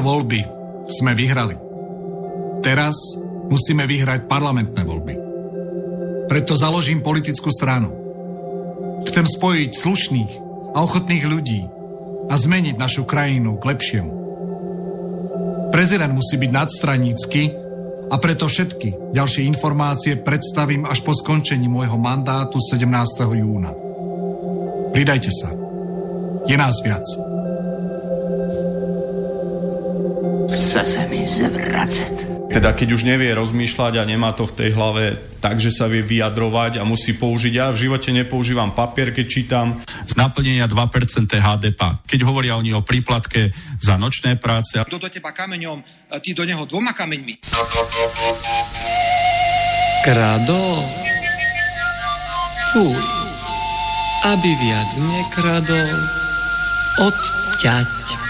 Voľby sme vyhrali. Teraz musíme vyhrať parlamentné voľby. Preto založím politickú stranu. Chcem spojiť slušných a ochotných ľudí a zmeniť našu krajinu k lepšiemu. Prezident musí byť nadstranícky a preto všetky ďalšie informácie predstavím až po skončení môjho mandátu 17. júna. Pridajte sa. Je nás viac. Sa mi zvracať. Teda keď už nevie rozmýšľať a nemá to v tej hlave tak, že sa vie vyjadrovať a musí použiť. Ja v živote nepoužívam papier, keď čítam. Z naplnenia 2% HDP. Keď hovoria oni o príplatke za nočné práce. Kto do teba kameňom, ty do neho dvoma kameňmi. Krado. Fuj. Aby viac nekradol. Odťať.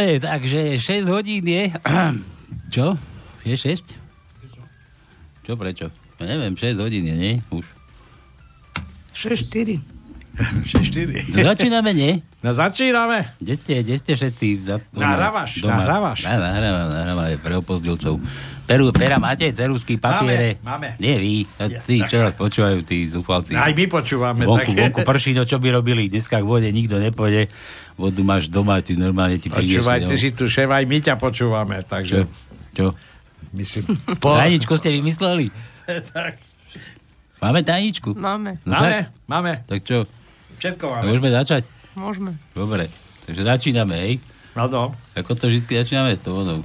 Ale, takže 6 hodín je... Čo? Je 6? Čo, prečo? Ja neviem, 6 hodín je, nie? Už. 6-4. 6-4. No, začíname, nie? No začíname. Kde ste, kde ste všetci? Za, Nahrávaš, nahrávaš. Na, nahrávam, nahrávam aj pre opozdilcov. Peru, pera máte, cerusky, papiere? Máme, máme. Nie vy. Tí, čo vás počúvajú, tí zúfalci. Aj my počúvame. Vonku, také. vonku prší, no čo by robili? Dneska k vode nikto nepôjde. Vodu máš doma, ty normálne ti prídeš. Počúvajte no. si tu, šéf, aj my ťa počúvame, takže... Čo? Myslím... Tajničku ste vymysleli? tak. Máme tajničku? Máme. No Máme, tak, máme. tak čo? Všetko máme. Môžeme začať? Môžeme. Dobre. Takže začíname, hej? No, no. Ako to vždy začíname s tou onou?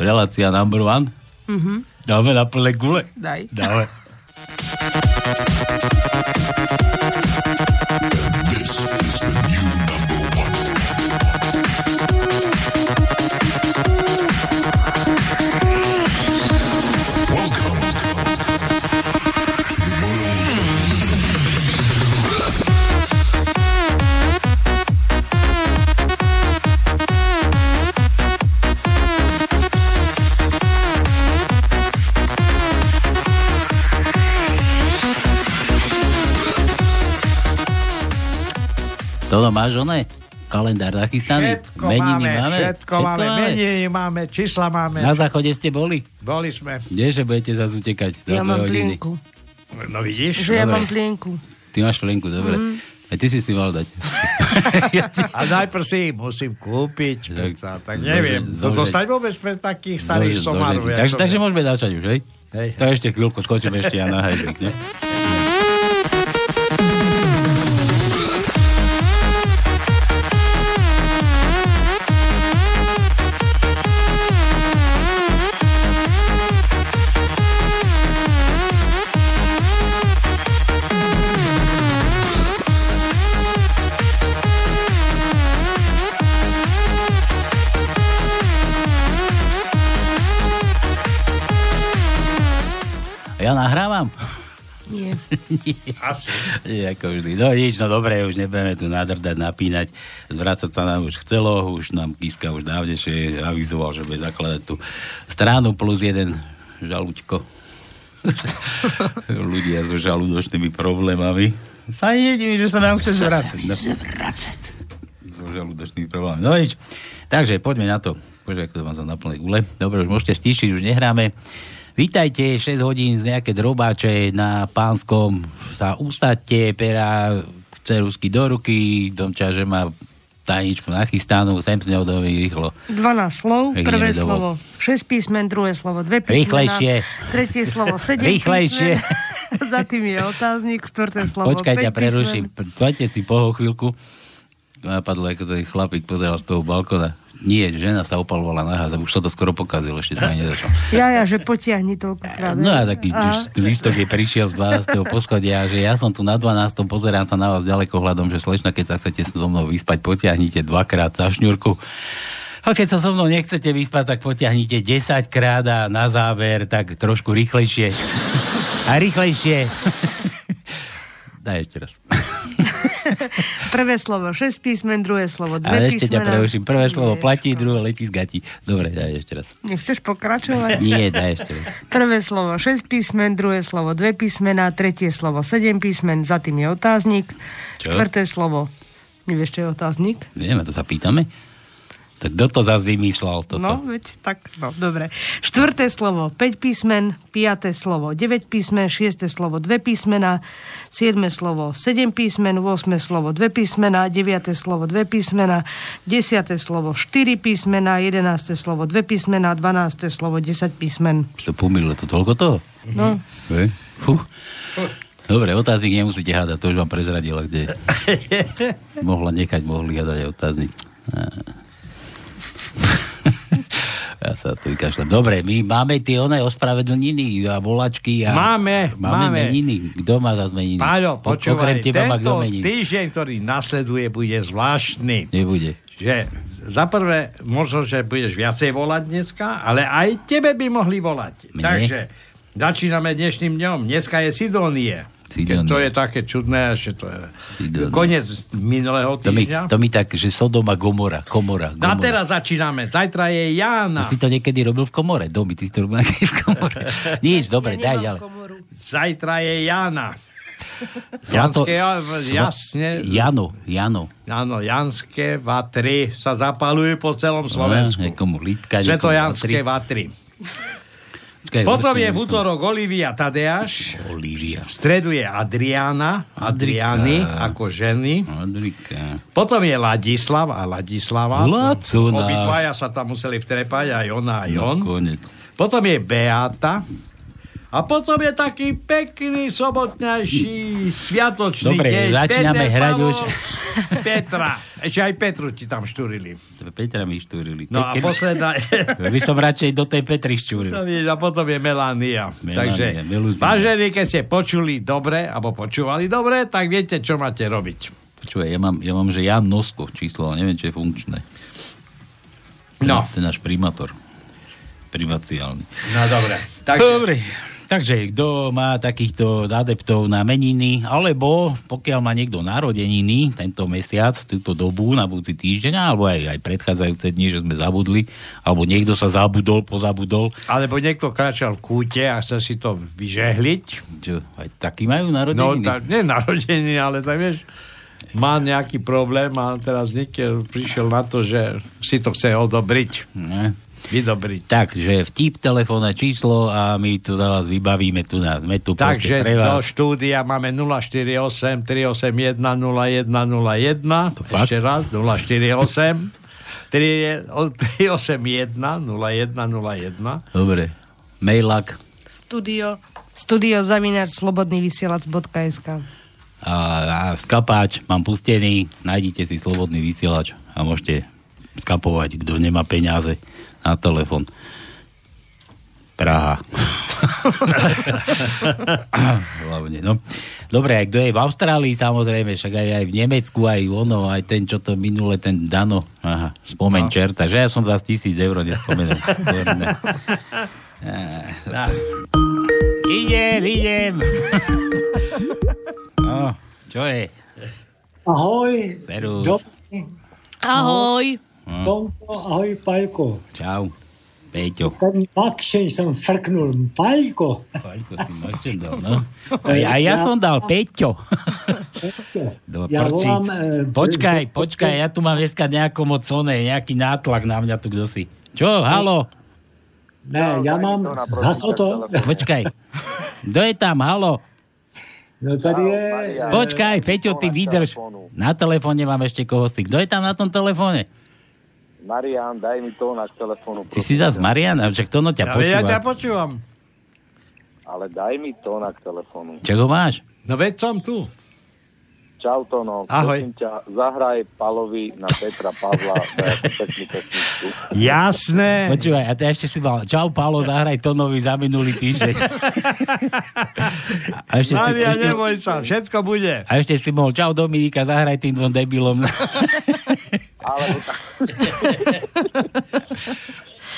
Relácia number one? Mhm. Dáme na plné gule? Daj. Dáme. Toto máš oné? kalendár nachystaný? Všetko máme, všetko máme, meniny máme, čísla máme. Na záchode ste boli? Boli sme. Nie, že budete zase utekať. za Ja mám hodiny. plienku. No vidíš? Že ja Dobre. mám plienku. Ty máš plenku, dobre. Mhm. A ty si si mal dať. A najprv si ich musím kúpiť. tak zože- neviem. To zože- dostať vôbec pre takých starých somárov. Takže, takže ja. môžeme začať už, hej? Hej. Tak ešte chvíľku skočím ešte ja na hajzik, ne? Ja nahrávam? Nie. Asi. Nie, ako vždy. No nič, no dobre, už nebudeme tu nadrdať, napínať. Zvrácať sa nám už chcelo, už nám Kiska už dávnejšie avizoval, že bude zakladať tú stranu plus jeden žalúďko. Ľudia so žalúdočnými problémami. Sa nedivím, že sa nám chce zvrácať. No. Zvracet. So žalúdočnými problémami. No nič. Takže poďme na to. Poďme, ako to mám za na plnej gule. Dobre, už môžete stíšiť, už nehráme. Vítajte, 6 hodín z nejaké drobáče na pánskom. Sa usadte, pera cerusky do ruky, domča, že má tajničku nachystanú, sem s ňou domy rýchlo. 12 slov, Tak prvé slovo 6 písmen, druhé slovo 2 písmena, Rýchlejšie. tretie slovo 7 Rýchlejšie. písmen, za tým je otáznik, štvrté slovo Počkaj, 5 ťa preruším. Poďte si po chvíľku. Napadlo, ako to chlapík pozeral z toho balkona. Nie, žena sa opalovala nahá, už sa to skoro pokazil, ešte sa ani nezačal. Ja, ja, že potiahni toľkokrát. No a taký Aha. už lístok je prišiel z 12. poschodia, že ja som tu na 12. pozerám sa na vás ďaleko hľadom, že slečna, keď sa chcete so mnou vyspať, potiahnite dvakrát za šňurku. A keď sa so mnou nechcete vyspať, tak potiahnite 10 krát a na záver tak trošku rýchlejšie. A rýchlejšie. Daj ešte raz. Prvé slovo 6 písmen, druhé slovo 2 Ale ešte ťa písmena. preuším. Prvé slovo platí, druhé letí z gati. Dobre, daj ešte raz. Nechceš pokračovať? Nie, daj ešte raz. Prvé slovo 6 písmen, druhé slovo 2 písmena, tretie slovo 7 písmen, za tým je otáznik. Čo? Štvrté slovo, nevieš, čo je otáznik? Neviem, a to sa pýtame? Tak kto to zase vymyslel toto? No, veď tak, no, dobre. Štvrté slovo 5 písmen, piaté slovo 9 písmen, šiesté slovo 2 písmena, siedme slovo 7 písmen, 8 slovo 2 písmena, deviate slovo 2 písmena, desiate slovo 4 písmena, jedenácté slovo 2 písmena, 12 slovo 10 písmen. To pomýlilo to toľko toho? No. Fú. Dobre, otáznik nemusíte hádať, to už vám prezradila, kde mohla nechať, mohli hádať aj otáznik. Ja sa to vykašľam. Dobre, my máme tie oné ospravedlniny a volačky a... Máme, máme. máme. meniny. Kto má za meniny? Páľo, Po- počúvaj, teba tento týždeň, ktorý nasleduje, bude zvláštny. Nebude. Že za prvé, možno, že budeš viacej volať dneska, ale aj tebe by mohli volať. Mne? Takže začíname dnešným dňom. Dneska je Sidónie. Sidónie. To je také čudné, že to je Sidónie. koniec minulého To mi, týždňa. to mi tak, že Sodoma Gomora, komora, No a Gomora. teraz začíname. Zajtra je Jána. Ty si to niekedy robil v komore, domy, ty si to robil v komore. Nič, dobre, daj ďalej. Zajtra je Jana. Janské, jasne. Jano, Jano. Áno, Janské vatry sa zapalujú po celom Slovensku. No, Svetojanské vatry. Potom je v útorok Olivia Tadeáš. Olivia. V stredu je Adriana. Adriany ako ženy. Adrika. Potom je Ladislav a Ladislava. Lacuna. Obidvaja sa tam museli vtrepať, aj ona, aj on. No, konec. Potom je Beata. A potom je taký pekný sobotnejší sviatočný Dobre, deň. začíname Peter hrať Pavol, už. Petra. Ešte aj Petru ti tam štúrili. Petra mi štúrili. No a Keď- posledná... By som radšej do tej Petry štúril. To vieš, a potom je Melania. Melania, Takže, miluzina. vážení, keď ste počuli dobre, alebo počúvali dobre, tak viete, čo máte robiť. Počúvaj, ja mám, ja mám, že Jan Nosko číslo, ale neviem, či je funkčné. Ten, No. Ten náš primátor. Primaciálny. No dobre. Takže, Dobre. Takže, kto má takýchto adeptov na meniny, alebo pokiaľ má niekto narodeniny tento mesiac, túto dobu, na budúci týždeň, alebo aj, aj predchádzajúce dni, že sme zabudli, alebo niekto sa zabudol, pozabudol. alebo niekto kráčal v kúte a chce si to vyžehliť. Čo, aj takí majú No, narodeniny? tak, nie narodeniny, ale tak vieš, má nejaký problém a teraz niekde prišiel na to, že si to chce odobriť. Ne. Vydobriť. Takže vtip, telefónne číslo a my tu za vás vybavíme tu nás. Sme tu Takže pre do vás. štúdia máme 048 381 0101 fakt? ešte raz 048 381 0101 Dobre. Mailak Studio, studio zavináč slobodnývysielac.sk a, a skapáč mám pustený, nájdite si slobodný vysielač a môžete skapovať, kto nemá peniaze na telefon. Praha. Hlavne, no. Dobre, aj kto je v Austrálii, samozrejme, však aj, aj v Nemecku, aj ono, aj ten, čo to minule, ten Dano, aha, spomeň no. čerta, že ja som za tisíc eur nespomenul. Á, Idem, idem. No, čo je? Ahoj. Serus. Dobrý. Ahoj. Tomko, ahoj, Paľko. Čau. Peťo. Ten makšeň som frknul. Paľko. Paľko si makšeň dal, no. A ja, ja som dal Peťo. Do Ja volám, e, Počkaj, e, počkaj, ja tu mám dneska nejakú moc oné, nejaký nátlak na mňa tu, kto si. Čo, halo? Ne, ja mám... Zhaslo to? Počkaj. Kto je tam, halo? No tady je... Počkaj, Peťo, ty vydrž. Na telefóne mám ešte koho si. Kto je tam na tom telefóne? Marian, daj mi to na telefónu. Ty si zás Mariana, však to no ťa Ja, ja počúva. ťa počúvam. Ale daj mi to na telefónu. Čo ho máš? No veď som tu. Čau, Tono. Ahoj. Prosím ťa, zahraj Palovi na Petra Pavla. Jasné. Počúvaj, a ty ešte si mal, čau Pálo, zahraj Tonovi za minulý týždeň. A ešte, si, Maria, ešte, neboj sa, všetko bude. a ešte si mohol, čau Dominika, zahraj tým dvom debilom. Alebo tak.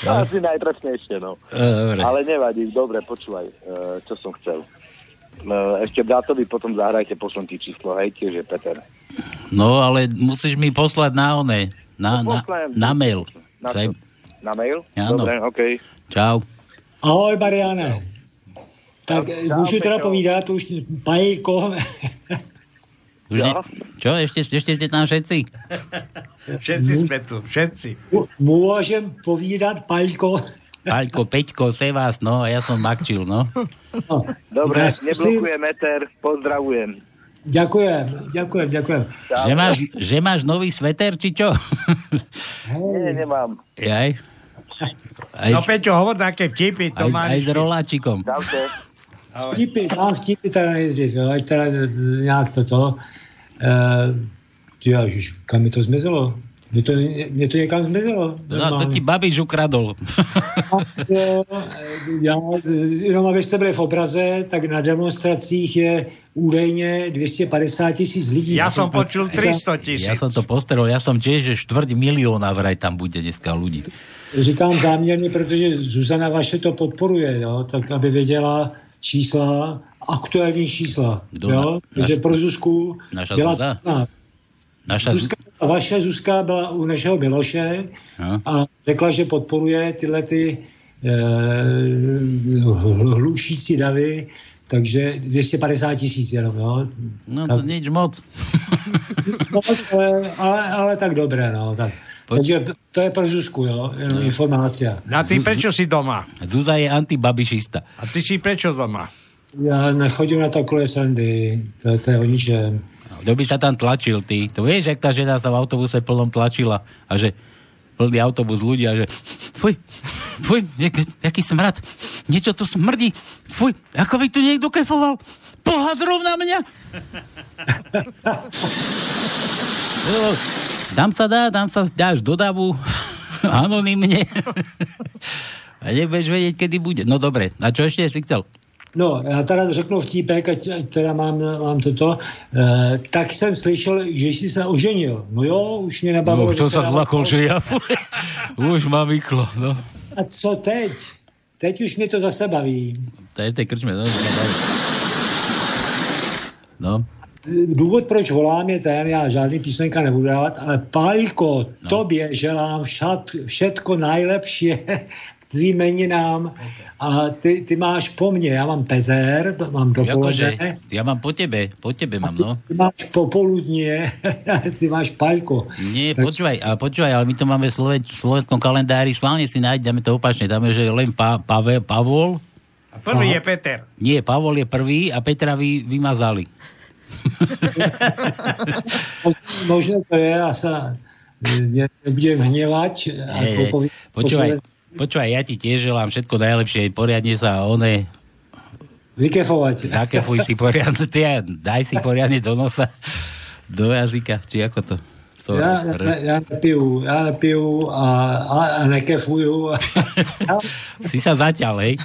To asi najtrefnejšie, no. E, dobre. Ale nevadí, dobre, počúvaj, e, čo som chcel. E, Ešte bratovi potom zahrajte, pošlom ti číslo, hej, tiež je Peter. No, ale musíš mi poslať na one, na, No, na, na mail. Na, Saj- na mail? Áno. Dobre, okej. Čau. Ahoj, Mariane. Tak Čau, můžu teda povídat už Paľko. Už ne, čo, ešte, ešte ste tam všetci? Všetci sme tu, všetci. Môžem povídat Paľko. Paľko, Peťko, Sevás, no, a ja som Makčil, no. Dobre, Ja neblokujem Eter, pozdravujem. Ďakujem, ďakujem, ďakujem. Že máš, že máš nový sveter, či čo? Nie, nemám. Jaj. Aj, No Peťo, hovor také vtipy, to aj, máš. aj s roláčikom. Vtipy, tam vtipy teda nejdřív, jo, ať teda nějak toto. Ty já, ježiš, kam mi to zmizelo? Mě to, mě to někam zmizelo. No, to ti Babiš ukradol. Já, jenom abyste byli v obraze, tak na demonstracích je údajně 250 tisíc lidí. Ja som počul 300 tisíc. Ja som to postrel, ja som tiež, že štvrť milióna vraj tam bude dneska ľudí. Říkám záměrně, protože Zuzana vaše to podporuje, jo, tak aby věděla čísla, aktuální čísla. Kdo jo? na- Takže naš- pro Zuzku naša dělá Zuza? co má. Naša... Zuzka, a vaše Zuzka byla u našeho Miloše No. a řekla, že podporuje tyhle ty eh, hlušící davy, takže 250 tisíc jenom, jo. No to nič moc. Moc, ale, ale, ale tak dobré, no. Tak. Takže to je pro Zuzku, jo, jenom informácia. A ty prečo si doma? Zuza je antibabišista. A ty si prečo doma? Já nechodím na takové srandy, to, to je o ničem. Kto by sa tam tlačil, ty? To vieš, jak tá žena sa v autobuse plnom tlačila a že plný autobus ľudí a že fuj, fuj, jak, jaký smrad, niečo tu smrdí, fuj, ako by tu niekto kefoval, pohazrov na mňa. Tam sa dá, tam sa dáš do davu, anonymne. A nebudeš vedieť, kedy bude. No dobre, a čo ešte si chcel? No, já teda řeknu vtípek, ať, ať teda mám, mám toto. E, tak jsem slyšel, že jsi se oženil. No jo, už mě nebavilo. No, že to se zlakol, že fuj, už mám vyklo, no. A co teď? Teď už mě to zase baví. To je v tej krčme, no. No, Důvod, proč volám, je ten, já žádný písmenka nebudu dávat, ale Pálko, no. tobě želám všat, všetko najlepšie k tvým meninám a ty, ty máš po mne, ja mám Peter, mám dopoledne. Akože, ja mám po tebe, po tebe mám, no. Ty máš popoludnie, ty máš Paľko. Nie, tak... počúvaj, a počúvaj, ale my to máme v Sloven- v slovenskom kalendári, schválne si nájdeme to opačne, dáme, že len pa- Pavel, Pavol. A prvý Aha. je Peter. Nie, Pavol je prvý a Petra vy, vymazali. Možno to je, ja sa nebudem hnevať. Hey, počúvaj, počúvaj, ja ti tiež želám všetko najlepšie, poriadne sa one Vykefovať. Zakefuj si poriadne, ty, daj si poriadne do nosa, do jazyka, či ako to. To ja, ja, ja nepiju, ja nepiju a, a, a nekefujú. si sa zatiaľ, hej?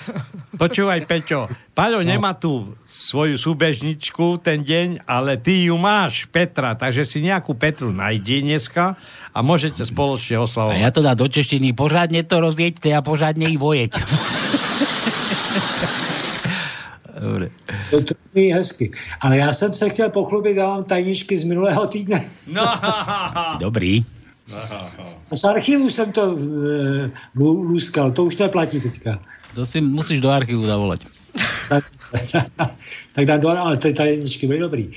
Počúvaj, Peťo, Paľo no. nemá tu svoju súbežničku ten deň, ale ty ju máš, Petra, takže si nejakú Petru najdi dneska a môžete spoločne oslavovať. A ja to dám do češtiny, pořádne to rozjeďte a pořádne ich vojeť. Dobre. To, to je hezky. Ale já jsem se chtěl pochlubit, já mám tajničky z minulého týdne. No. Dobrý. Z archivu jsem to uh, lúskal, to už neplatí teďka. To si musíš do archivu zavolať. tak, tak dám do, ale ty tajemničky byly dobrý. Uh,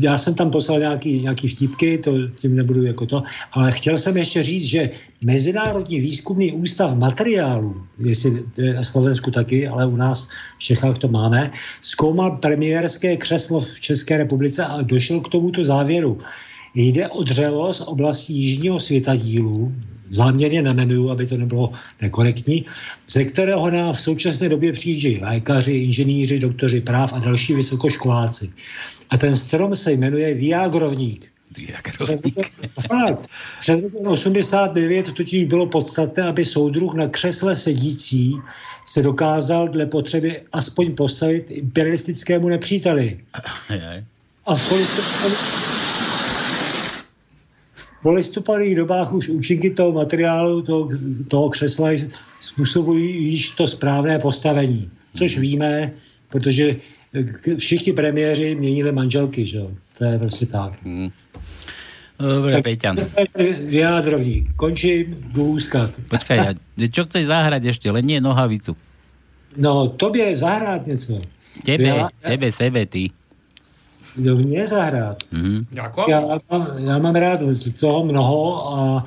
já jsem tam poslal nějaký, nějaký vtipky, to tím nebudu jako to, ale chtěl jsem ještě říct, že Mezinárodní výzkumný ústav materiálů, jestli na Slovensku taky, ale u nás v Čechách to máme, zkoumal premiérské křeslo v České republice a došel k tomuto závěru. Jde o dřevo z oblasti jižního světadílu, záměrně nemenuju, aby to nebylo nekorektní, ze kterého nám v současné době přijíždějí lékaři, inženýři, doktoři práv a další vysokoškoláci. A ten strom se jmenuje Viagrovník. Viagrovník. Před rokem 89 totiž bylo podstatné, aby soudruh na křesle sedící se dokázal dle potřeby aspoň postavit imperialistickému nepříteli. A v po listopadových dobách už účinky toho materiálu, toho, toho křesla způsobují již to správné postavení. Což víme, protože všichni premiéři měnili manželky, že jo? To je prostě tak. Hmm. Dobre, Peťan. Vyjádrovník. Končím, jdu Počkaj, ja, čo chceš zahrať ešte? Len nie nohavicu. No, tobě zahrát něco. Tebe, ja, tebe, sebe, ty do mě zahrát. Mm-hmm. Já, mám, já mám rád toho mnoho a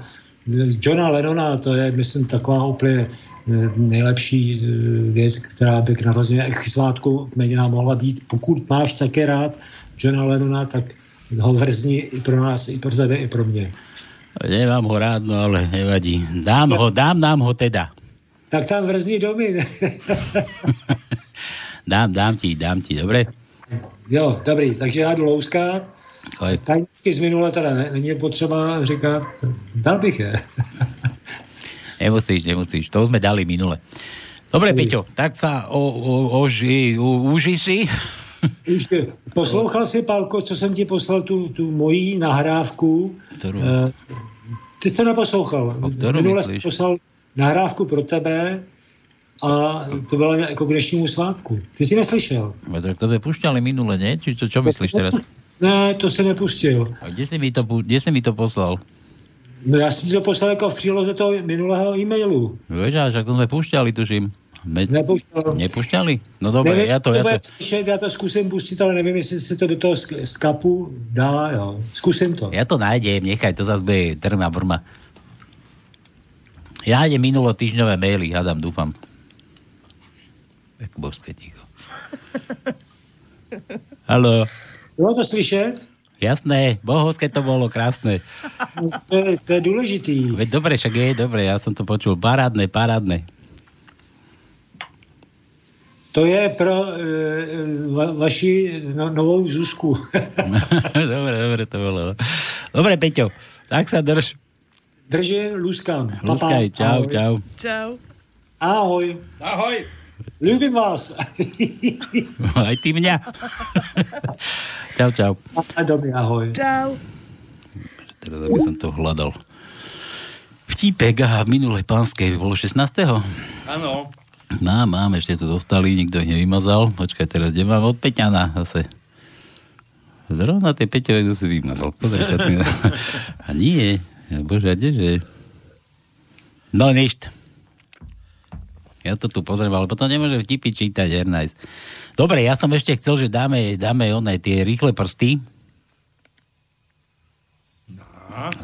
Johna Lennona, to je, myslím, taková úplně eh, nejlepší eh, věc, která by k narozeně k svátku kmenina mohla být. Pokud máš také rád Johna Lennona, tak ho vrzni i pro nás, i pro tebe, i pro mě. Nemám ho rád, no ale nevadí. Dám ho, dám nám ho teda. Tak tam vrzni domy. dám, dám ti, dám ti, dobre? Jo, dobrý, takže já jdu louskat. Tajnicky z minule teda ne, není potřeba říkat, dal bych je. nemusíš, nemusíš, to sme dali minule. Dobre, Peťo, tak sa o, o, oži, u, uži si. Ještě, poslouchal jsi, Palko, co jsem ti poslal, tu, tu mojí nahrávku. Kterou? Uh, ty jsi to neposlouchal. Minule jsem poslal nahrávku pro tebe, a to bylo jako k dnešnímu svátku. Ty jsi neslyšel. No, tak to sme pušťali minule, ne? Či to, čo myslíš teraz? Ne, to se nepustil. A kde si mi to, kde si mi to poslal? No já si to poslal jako v příloze toho minulého e-mailu. Vieš, až ako sme púšťali, tuším. Me... Nepušťali. Nepušťali? No dobre, nevím, ja to... Ja to... Slyšet, já to zkusím pustit, ale nevím, jestli se to do toho skapu dá, jo. Zkusím to. Ja to nájdem, nechaj, to zase bude trma brma. Ja nájdem minulo týždňové maily, hádam, dúfam. Jak božské ticho. Halo. Bylo to slyšet? Jasné, bohovské to bolo krásne. No, to, je, to je dôležitý. Veď dobre, však je, dobre, ja som to počul. Parádne, parádne. To je pro e, va, vaši no, novou Zuzku. dobre, dobre to bolo. Dobre, Peťo, tak sa drž. Držím, lúskam. Lúskaj, čau, ahoj. čau. Čau. Ahoj. Ahoj. Ľúbim vás. Aj ty mňa. čau, čau. A dobre, ahoj. Čau. Teraz aby som to hľadal. Vtípek, aha, minulé pánske bolo 16. Áno. Mám, mám, ešte to dostali, nikto ich nevymazal. Počkaj, teraz kde mám od Peťana zase. Zrovna tie Peťové, kto si vymazal. Pozri sa tým. A nie, bože, a kdeže? No ništa. Ja to tu pozriem, ale potom nemôžem vtipy čítať, Ernajs. Dobre, ja som ešte chcel, že dáme, dáme one, tie rýchle prsty.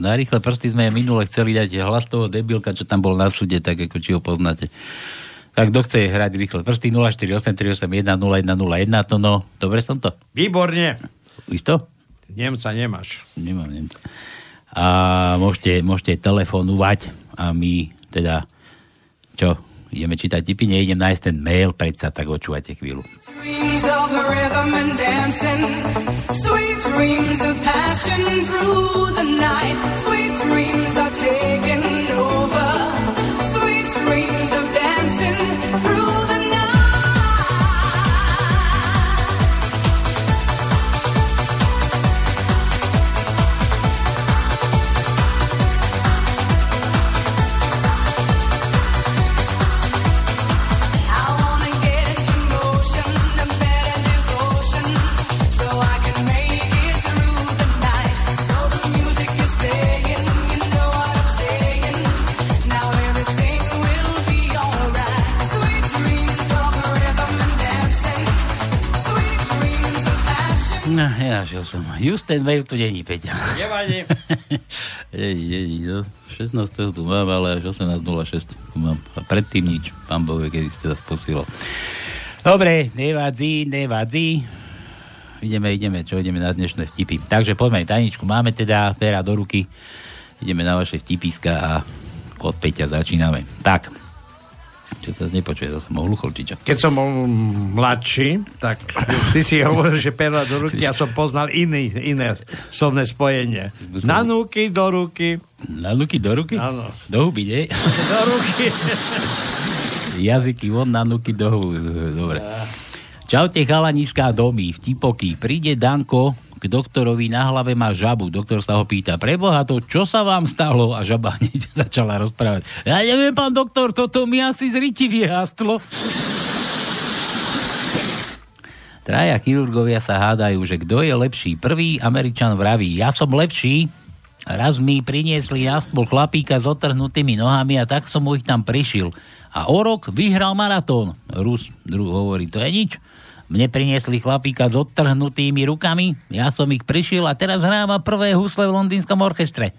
Na rýchle prsty sme minule chceli dať hlas toho debilka, čo tam bol na súde, tak ako či ho poznáte. Tak kto chce hrať rýchle prsty 0483810101, to no, dobre som to? Výborne. Isto? Nemca nemáš. Nemám Nemca. A môžete, môžete telefonovať a my teda, čo, ideme čítať tipy, nejdem nájsť ten mail, predsa tak očúvajte chvíľu. Sweet dreams of dancing through the passion. No, ja našiel som. Ten mail tu není, Peťa. Nevadí. Není, není, no. 16. tu mám, ale až 18.06 tu mám. A predtým nič. Pán Boh kedy ste vás posílal. Dobre, nevadí, nevadí. Ideme, ideme, čo ideme na dnešné vtipy. Takže poďme, tajničku máme teda, pera do ruky. Ideme na vaše vtipiska a od Peťa začíname. Tak, čo sa nepočuje, to som čo? Keď som bol mladší, tak ty si hovoril, že perla do ruky, ja som poznal iný, iné slovné spojenie. Nanúky do ruky. Nanúky do ruky? Áno. Do huby, nie? Do ruky. Jazyky von, nanúky do huby. Dobre. Čaute chalaniska domy, vtipoky. Príde Danko k doktorovi, na hlave má žabu. Doktor sa ho pýta, preboha to, čo sa vám stalo? A žaba hneď začala rozprávať. Ja neviem, pán doktor, toto mi asi z vyhástlo. Traja chirurgovia sa hádajú, že kto je lepší. Prvý Američan vraví, ja som lepší. Raz mi priniesli na stôl chlapíka s otrhnutými nohami a tak som mu ich tam prišil. A o rok vyhral maratón. Rus druh hovorí, to je nič. Mne priniesli chlapíka s odtrhnutými rukami, ja som ich prišiel a teraz hráva prvé husle v londýnskom orchestre.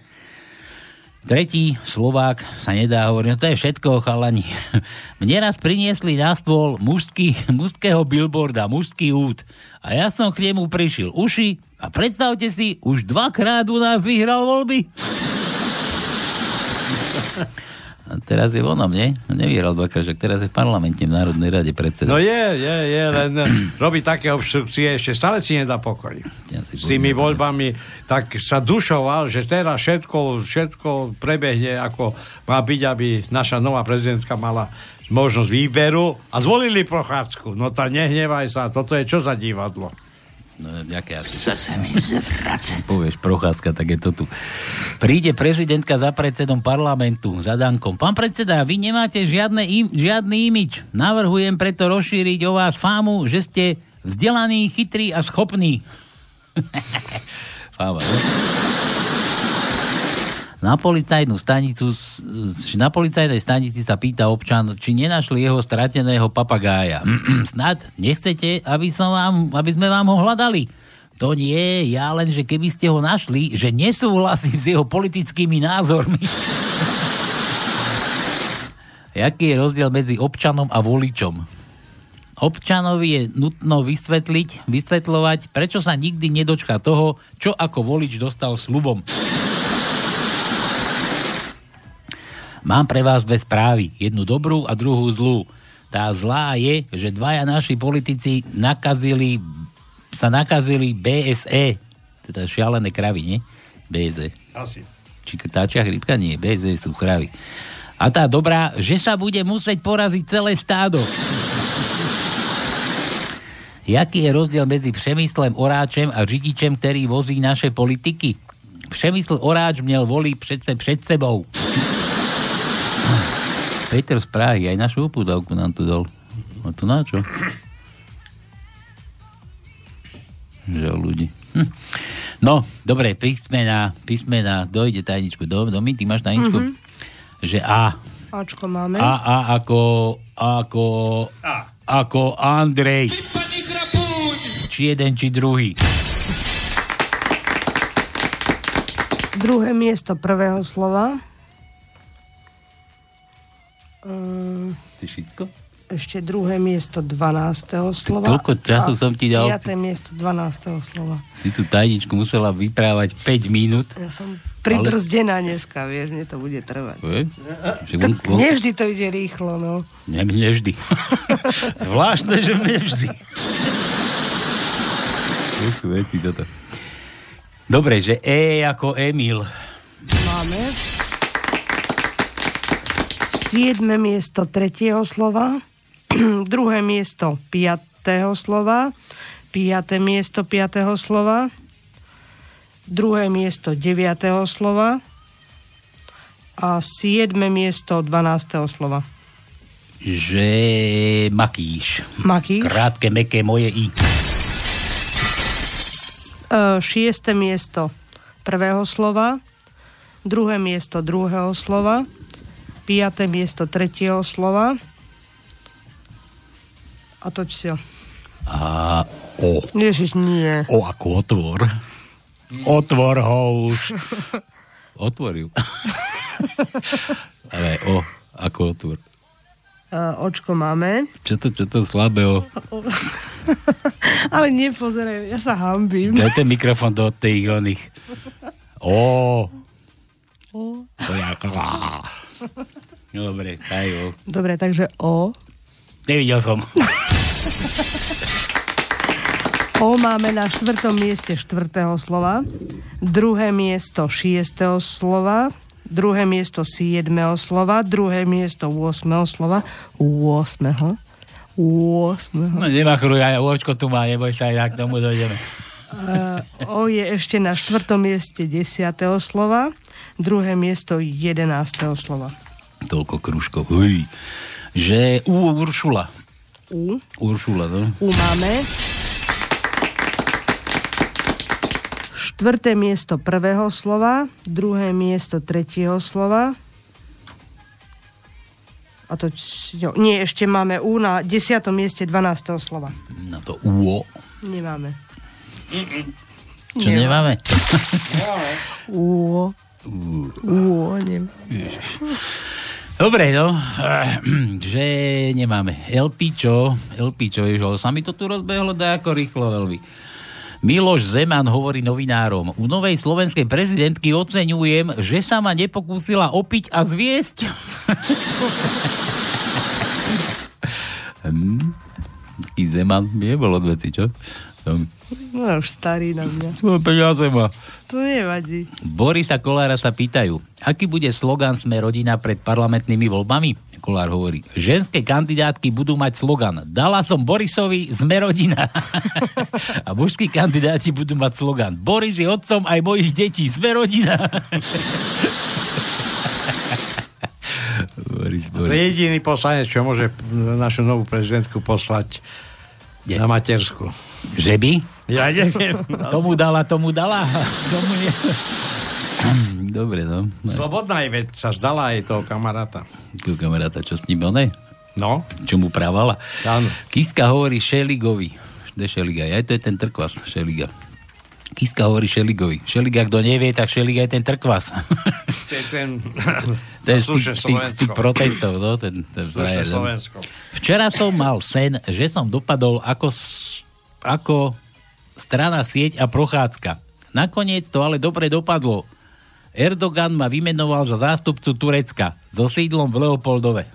Tretí Slovák sa nedá hovoriť, no to je všetko, chalani. Mne raz priniesli na stôl mužský, mužského billboarda, mužský út. A ja som k nemu prišiel uši a predstavte si, už dvakrát u nás vyhral voľby. Teraz je vonom, nie? Nevyhral dvakrát, že teraz je v parlamente v Národnej rade predseda. No je, je, je, len robí také obštrukcie, ešte stále si nedá pokoj. S tými voľbami, tak sa dušoval, že teraz všetko, všetko prebehne, ako má byť, aby naša nová prezidentka mala možnosť výberu a zvolili Prochádzku. No tá nehnevaj sa, toto je čo za divadlo? No, nejaké asi. Chce se mi. Povieš, prochádzka, tak je to tu. Príde prezidentka za predsedom parlamentu, za Dankom. Pán predseda, vy nemáte žiadne im, žiadny imič. Navrhujem preto rozšíriť o vás fámu, že ste vzdelaní, chytrí a schopní. Fáma, ne? Na policajnú stanicu, na policajnej stanici sa pýta občan, či nenašli jeho strateného papagája. Snad nechcete, aby, som vám, aby sme vám ho hľadali? To nie, ja len, že keby ste ho našli, že nesúhlasím s jeho politickými názormi. Jaký je rozdiel medzi občanom a voličom? Občanovi je nutno vysvetliť, vysvetľovať, prečo sa nikdy nedočka toho, čo ako volič dostal slubom. Mám pre vás dve správy. Jednu dobrú a druhú zlú. Tá zlá je, že dvaja naši politici nakazili, sa nakazili BSE. Teda šialené kravy, nie? BSE. Asi. Či táčia chrypka? Nie, BSE sú kravy. A tá dobrá, že sa bude musieť poraziť celé stádo. Jaký je rozdiel medzi Přemyslem Oráčem a řidičem, ktorý vozí naše politiky? Přemysl Oráč měl volí přece před sebou. Peter z Prahy, aj našu upúdavku nám tu dal. A to na čo? Žiaľ ľudí. Hm. No, dobre, písmena, písmena, dojde tajničku. Do, do my, ty máš tajničku? Mhm. Že A. Ačko máme. A, A ako ako... Ako Andrej. Či jeden, či druhý. Druhé miesto prvého slova. Ty všetko? ešte druhé miesto 12. slova. toľko času a som ti dal. 5. miesto 12. slova. Si tu tajničku musela vyprávať 5 minút. Ja som pribrzdená dneska, vieš, mne to bude trvať. Je? Tak nevždy to ide rýchlo, no. Ne, mne vždy. Zvláštne, že mne vždy. To sú veci toto. Dobre, že E ako Emil. Máme. Siedme miesto tretieho slova. Druhé miesto piatého slova. Piaté miesto piatého slova. Druhé miesto deviatého slova. A siedme miesto dvanásteho slova. Že Makíš. Makíš. Krátke, meké moje I. E, šieste miesto prvého slova, druhé miesto druhého slova, piaté miesto tretieho slova a toč si ho. A O. Ježiš, nie. O ako otvor. Otvor ho už. Otvoril. Ale O ako otvor. E, očko máme. Čo to, čo to slabé O? Ale nepozeraj, ja sa hambím. Daj ten mikrofón do tých oných. O. O. To je ako... Dobre, daj O. Dobre, takže O. Nevidel som. O máme na štvrtom mieste štvrtého slova, druhé miesto šiestého slova, druhé miesto siedmého slova, druhé miesto 8. slova, 8. 8. No nemachruj, aj očko tu má, neboj sa, jak k tomu dojdeme. Uh, o je ešte na štvrtom mieste desiatého slova, druhé miesto jedenásteho slova. Toľko kružkov. Uj. Že U Uršula. U. Uršula, no. U máme. Štvrté miesto prvého slova, druhé miesto tretieho slova. A to, jo, nie, ešte máme U na desiatom mieste 12. slova. Na to UO. Nemáme. Čo nemáme? Uo. Nemáme. Dobre, no, že nemáme. LPčo, LPčo, ježo, sa mi to tu rozbehlo ako rýchlo veľmi. Miloš Zeman hovorí novinárom. U novej slovenskej prezidentky oceňujem, že sa ma nepokúsila opiť a zviesť. hm, taký Zeman nebol od veci, čo? Hm. No už starý na mňa. No, peniaze má. To nevadí. Borisa Kolára sa pýtajú, aký bude slogan Sme rodina pred parlamentnými voľbami? Kolár hovorí, ženské kandidátky budú mať slogan Dala som Borisovi, sme rodina. A mužskí kandidáti budú mať slogan Boris je otcom aj mojich detí, sme rodina. Boris, To je jediný poslanec, čo môže našu novú prezidentku poslať Nie. na matersku. Že by? Ja neviem. Tomu dala, tomu dala. Tomu nie. Dobre, no. no. Slobodná je, veď sa zdala aj toho kamaráta. Takého kamaráta, čo s ním oné? No. Čo mu právala? Áno. Kiska hovorí Šeligovi. Je Šeliga, aj to je ten trkvas, Šeliga. Kiska hovorí Šeligovi. Šeliga, kto nevie, tak Šeliga je ten trkvas. To je ten... to je z tých, tých, tých Slovensko. protestov, no, ten, ten frajer. no. Slovensko. Včera som mal sen, že som dopadol ako, ako strana sieť a prochádzka. Nakoniec to ale dobre dopadlo. Erdogan ma vymenoval za zástupcu Turecka so sídlom v Leopoldove.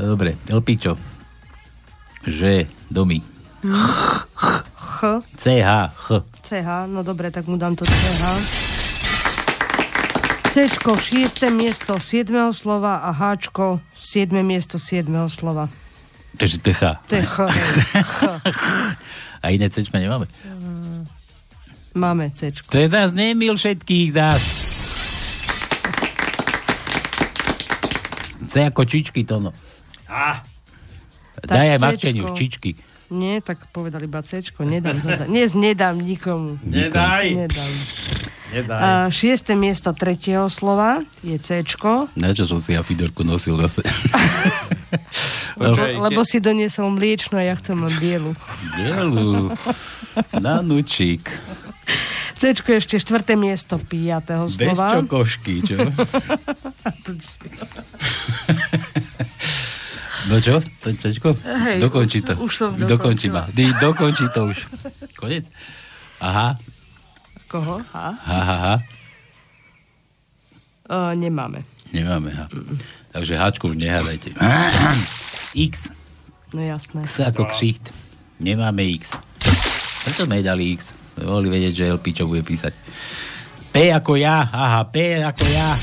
Dobre, Elpičo. Že, domy. Ch. CH, Ch. CH, no dobre, tak mu dám to CH. Cčko, šiesté miesto siedmeho slova a Hčko, siedme miesto siedmeho slova. Takže TH. Ch. A iné C nemáme. Máme Cčko. To je zás nemil všetkých zás. C ako čičky to no. Ah, Daj aj. Marčeniu, čičky. Nie, tak povedal iba Cčko, nedám. Dnes nedám nikomu. Nedaj. Nedám. Nedaj. A šieste miesto tretieho slova je C. Na čo som si ja Fidorku nosil zase? Lebo, lebo si doniesol mliečnu a ja chcem len bielu. Bielu. Nanučík. C je ešte štvrté miesto piatého Bez slova. čokošky, čo? No čo? To Cečko? Hej, Dokončí to. už som Dokončí ma. dokončí to už. Konec? Aha. Koho? Ha? Ha, ha, ha. O, nemáme. Nemáme, ha. Takže háčku už nehádajte. X. No jasné. X ako ksicht. Nemáme X. Prečo sme dali X? Mohli vedieť, že LP čo bude písať. P ako ja. Aha, P ako ja.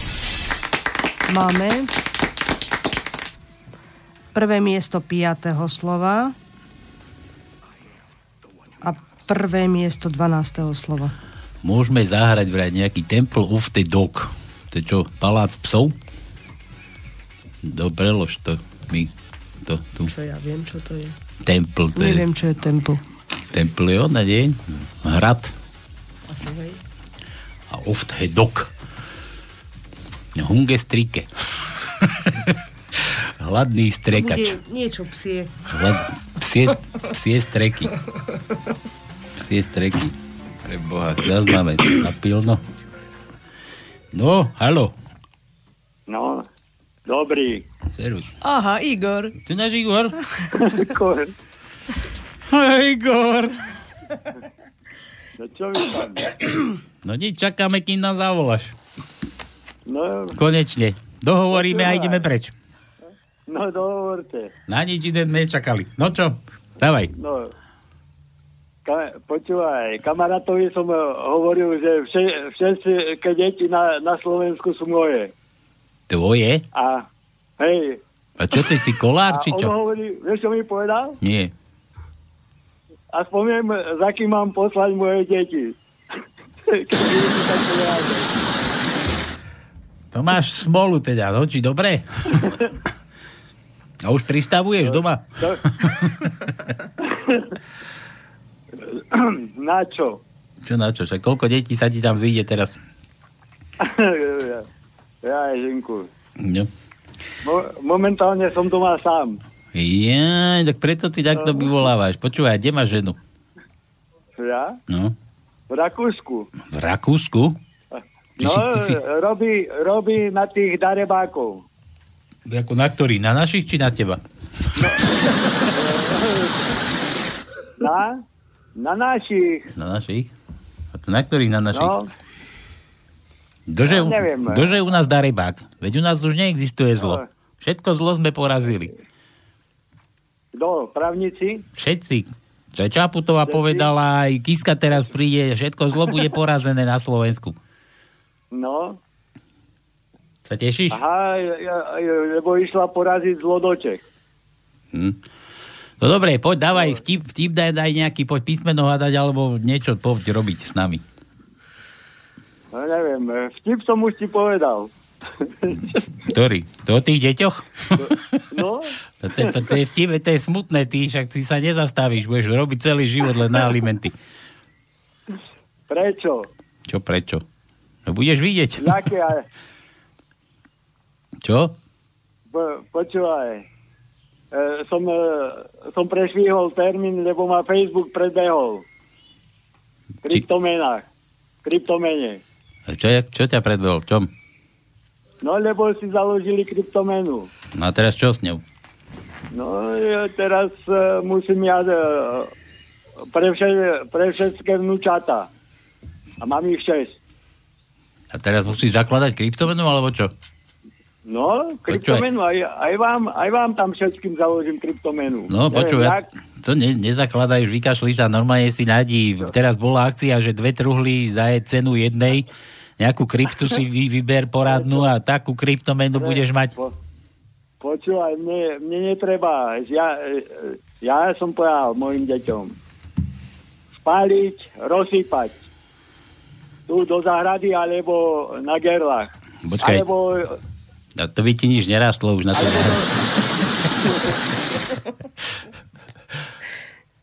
Máme prvé miesto piatého slova a prvé miesto 12. slova. Môžeme zahrať vraj nejaký Temple of the Dog. To je čo, palác psov? Dobre, lož to my to tu. Čo ja viem, čo to je. Temple, to je, Neviem, čo je temple. temple je ona, nie? Hrad. Asi hej. A of the dog. Hungestrike. Hladný strekač. Bude niečo psie. Hlad... Psie, psie streky. Psie streky. Preboha, teraz máme napilno. No, halo. No, dobrý. Servus. Aha, Igor. Ty náš Igor? Igor. Igor. No čo tam? No nič, čakáme, kým nás zavoláš. No, Konečne. Dohovoríme a ideme preč. no dohovorte. Na nič iné nečakali. No čo? Dávaj. No, ka, počúvaj, kamarátovi som eh, hovoril, že vše, všetky deti na, na Slovensku sú moje. Tvoje? A hej, A čo ty si kolár, či čo? hovorí, vieš čo mi povedal? Nie. A spomiem, za kým mám poslať moje deti. To máš smolu teda, no či dobre? A už pristavuješ doma? To- Na čo? Čo na čo? Však koľko detí sa ti tam zíde teraz? ja, Žinku. No. Mo- momentálne som doma sám. Ja, tak preto ty takto vyvolávaš. Počúvaj, kde máš ženu? Ja? No. V Rakúsku. V Rakúsku? Ty No, si, ty si, robí, robí na tých darebákov. ako na ktorý? Na našich či na teba? Na? Na našich. Na našich? Na ktorých na našich? No, Ktože, no, neviem. ktože u nás darebák? Veď u nás už neexistuje zlo. No. Všetko zlo sme porazili. kto? Právnici? Všetci. Čo Čaputová Všetci? povedala, aj Kiska teraz príde, všetko zlo bude porazené na Slovensku. No. Sa tešíš? Aha, lebo išla poraziť zlodoček. Hm. No dobre, poď, dávaj vtip, vtip daj, daj nejaký, poď písmeno hľadať, alebo niečo poď robiť s nami. No neviem, vtip som už ti povedal. Ktorý? To o tých deťoch? No, To, to, to, to je vtip, to je smutné, ty však ty sa nezastavíš, budeš robiť celý život len na alimenty. prečo? Čo prečo? No budeš vidieť. Jaké, Čo? po, počúvaj. E, som, e, som prešvihol termín, lebo ma Facebook predbehol. V kryptomenách. V kryptomene. A Čo, čo ťa predbehol? V čom? No, lebo si založili kryptomenu. No a teraz čo s ňou? No, ja teraz uh, musím ja uh, pre, vše, pre všetké vnúčata. A mám ich šesť. A teraz musíš zakladať kryptomenu, alebo čo? No, kryptomenu, aj, aj, vám, aj vám tam všetkým založím kryptomenu. No, počuj, ja, to ne, nezakladajú, vykašli sa, normálne si nájdi, teraz bola akcia, že dve truhly za je- cenu jednej, nejakú kryptu si vy, vyber poradnú a takú kryptomenu budeš mať. Po, počúvaj, mne, mne netreba. Ja, e, ja som povedal mojim deťom. Spáliť, rozsypať. Tu do zahrady, alebo na gerlách. Počkaj. Alebo A to by ti nič nerastlo už na to.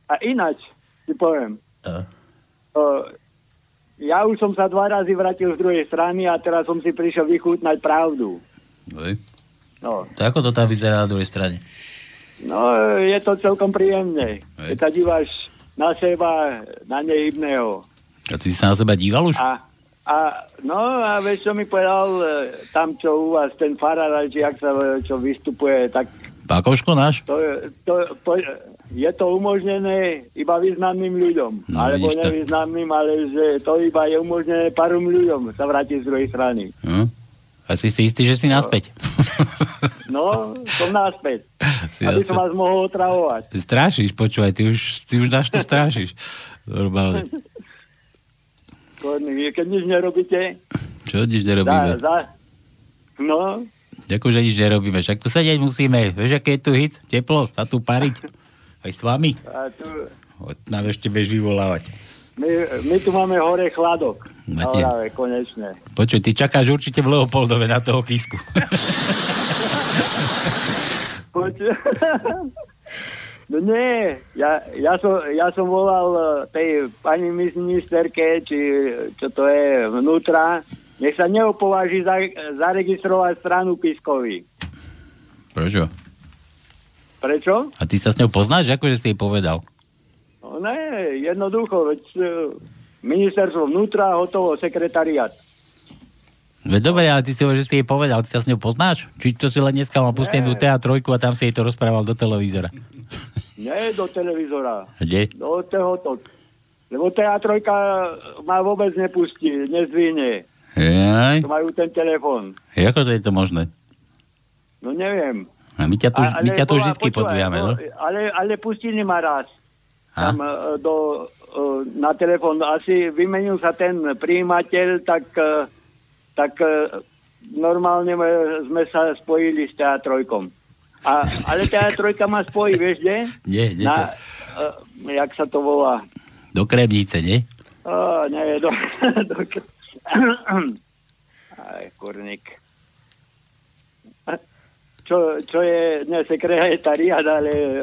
A ináč, ti poviem. A? Uh, ja už som sa dva razy vrátil z druhej strany a teraz som si prišiel vychutnať pravdu. Hej. No, To ako to tam vyzerá na druhej strane? no je to celkom príjemné. Keď sa díváš na seba, na nehybného. A ty si sa na seba díval už? A, a, no a vieš, čo mi povedal e, tam, čo u vás, ten farár, či jak sa, e, čo vystupuje, tak Pákoško náš? to, je- to, to, je to umožnené iba významným ľuďom. No, alebo nevýznamným, ale že to iba je umožnené parom ľuďom sa vrátiť z druhej strany. Hm? A si si istý, že si naspäť? No, som naspäť. Si aby naspäť. som vás mohol otravovať. Ty strášiš, počúvaj, ty už, ty už náš to strášiš. Normálne. Korný, Keď nič nerobíte, Čo nič za, nerobíme? za, no, Ďakujem, že nič nerobíme. Však tu sedieť musíme. Vieš, aké je tu hit? Teplo? Sa tu pariť? Aj s vami? a tu, Od nám ešte bež vyvolávať. my, my tu máme hore chladok. Máte? Práve, konečne. Počuj, ty čakáš určite v Leopoldove na toho kisku. Poď. No nie, ja, ja, som, ja som volal eh, tej pani ministerke, či čo to je, vnútra, nech sa neopováži za, zaregistrovať stranu Piskovi. Prečo? Prečo? A ty sa s ňou poznáš? Akože si jej povedal? No ne, jednoducho, veď eh, ministerstvo vnútra, hotovo, sekretariat. Veď dobre, ale ty si že si jej povedal, ty sa s ňou poznáš? Či to si len dneska mal pustenú TA3 a tam si jej to rozprával do televízora? Nie do televízora. Kde? Do tohoto. Lebo TA3 ma vôbec nepustí, nezvine. Jaj, To majú ten telefón. ako to je to možné? No neviem. A my ťa tu, A- my ťa tu vždy počúvaj, podvíjame, no? Ale, ale pustili ma raz. A? Tam, e, do, e, na telefón. Asi vymenil sa ten príjimateľ, tak, e, tak e, normálne sme sa spojili s teatrojkom. A, ale teatrojka ma spojí, vieš kde? Nie, nie. Na, e, jak sa to volá? Do Kremnice, nie? O, nie, do, do, aj, kurník. Čo, čo je, ne sekretariat, ale e,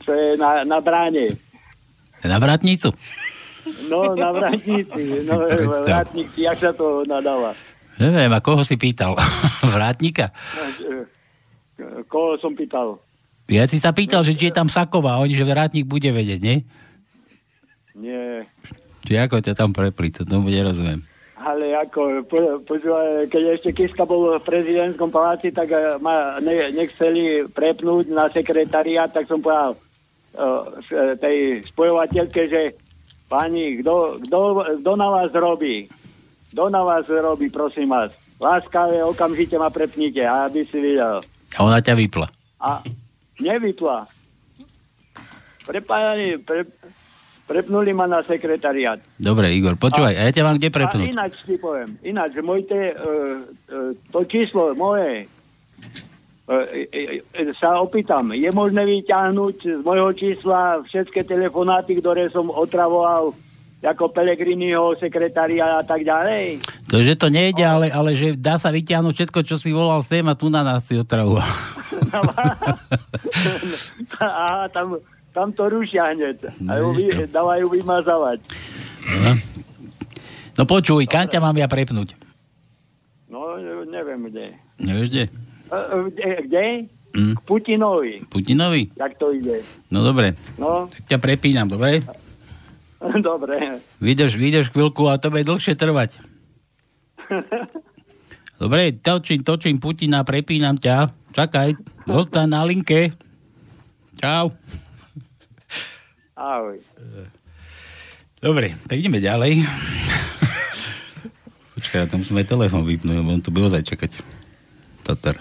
čo je na, na bráne. Na Vratnicu? No, na vrátnici. No, vrátnik, jak sa to nadáva. Neviem, a koho si pýtal? Vrátnika? E, Koho som pýtal? Ja si sa pýtal, že či je tam Saková, oni, že vrátnik bude vedieť, nie? Nie. Či ako ťa tam prepli, to tomu nerozumiem. Ale ako, po, počúvaj, keď ešte Kiska bol v prezidentskom paláci, tak eh, ma ne, nechceli prepnúť na sekretariat, tak som povedal uh, tej spojovateľke, že pani, kto, kto, kto na vás robí? Kto na vás robí, prosím vás? Láskavé, okamžite ma prepnite, aby si videl. A ona ťa vypla. A nevypla. Prepájali, pre, prepnuli ma na sekretariat. Dobre, Igor, počúvaj, a ja ťa mám kde A prepnúť? ináč ti poviem, ináč, môj te, uh, uh, to číslo moje, sa opýtam, je možné vyťahnuť z môjho čísla všetky telefonáty, ktoré som otravoval ako Pelegriniho sekretária a tak ďalej? To, že to nejde, ale, ale že dá sa vyťahnuť všetko, čo si volal sem a tu na nás si otravoval. Aha, tam, tam to rušia hneď. A ju vy, dávajú vymazávať. No. no počuj, kam ťa mám ja prepnúť? No, neviem kde. Nevieš kde? Kde? kde? Hm? K Putinovi. Putinovi? Jak to ide? No dobre, No, tak ťa prepínam, dobre? dobre. Vydrž, vydrž chvíľku a to bude dlhšie trvať. Dobre, točím, točím Putina, prepínam ťa. Čakaj, zostaň na linke. Čau. Ahoj. Dobre, tak ideme ďalej. Počkaj, ja tam musíme telefon vypnúť, lebo on tu bude čakať. Tatar.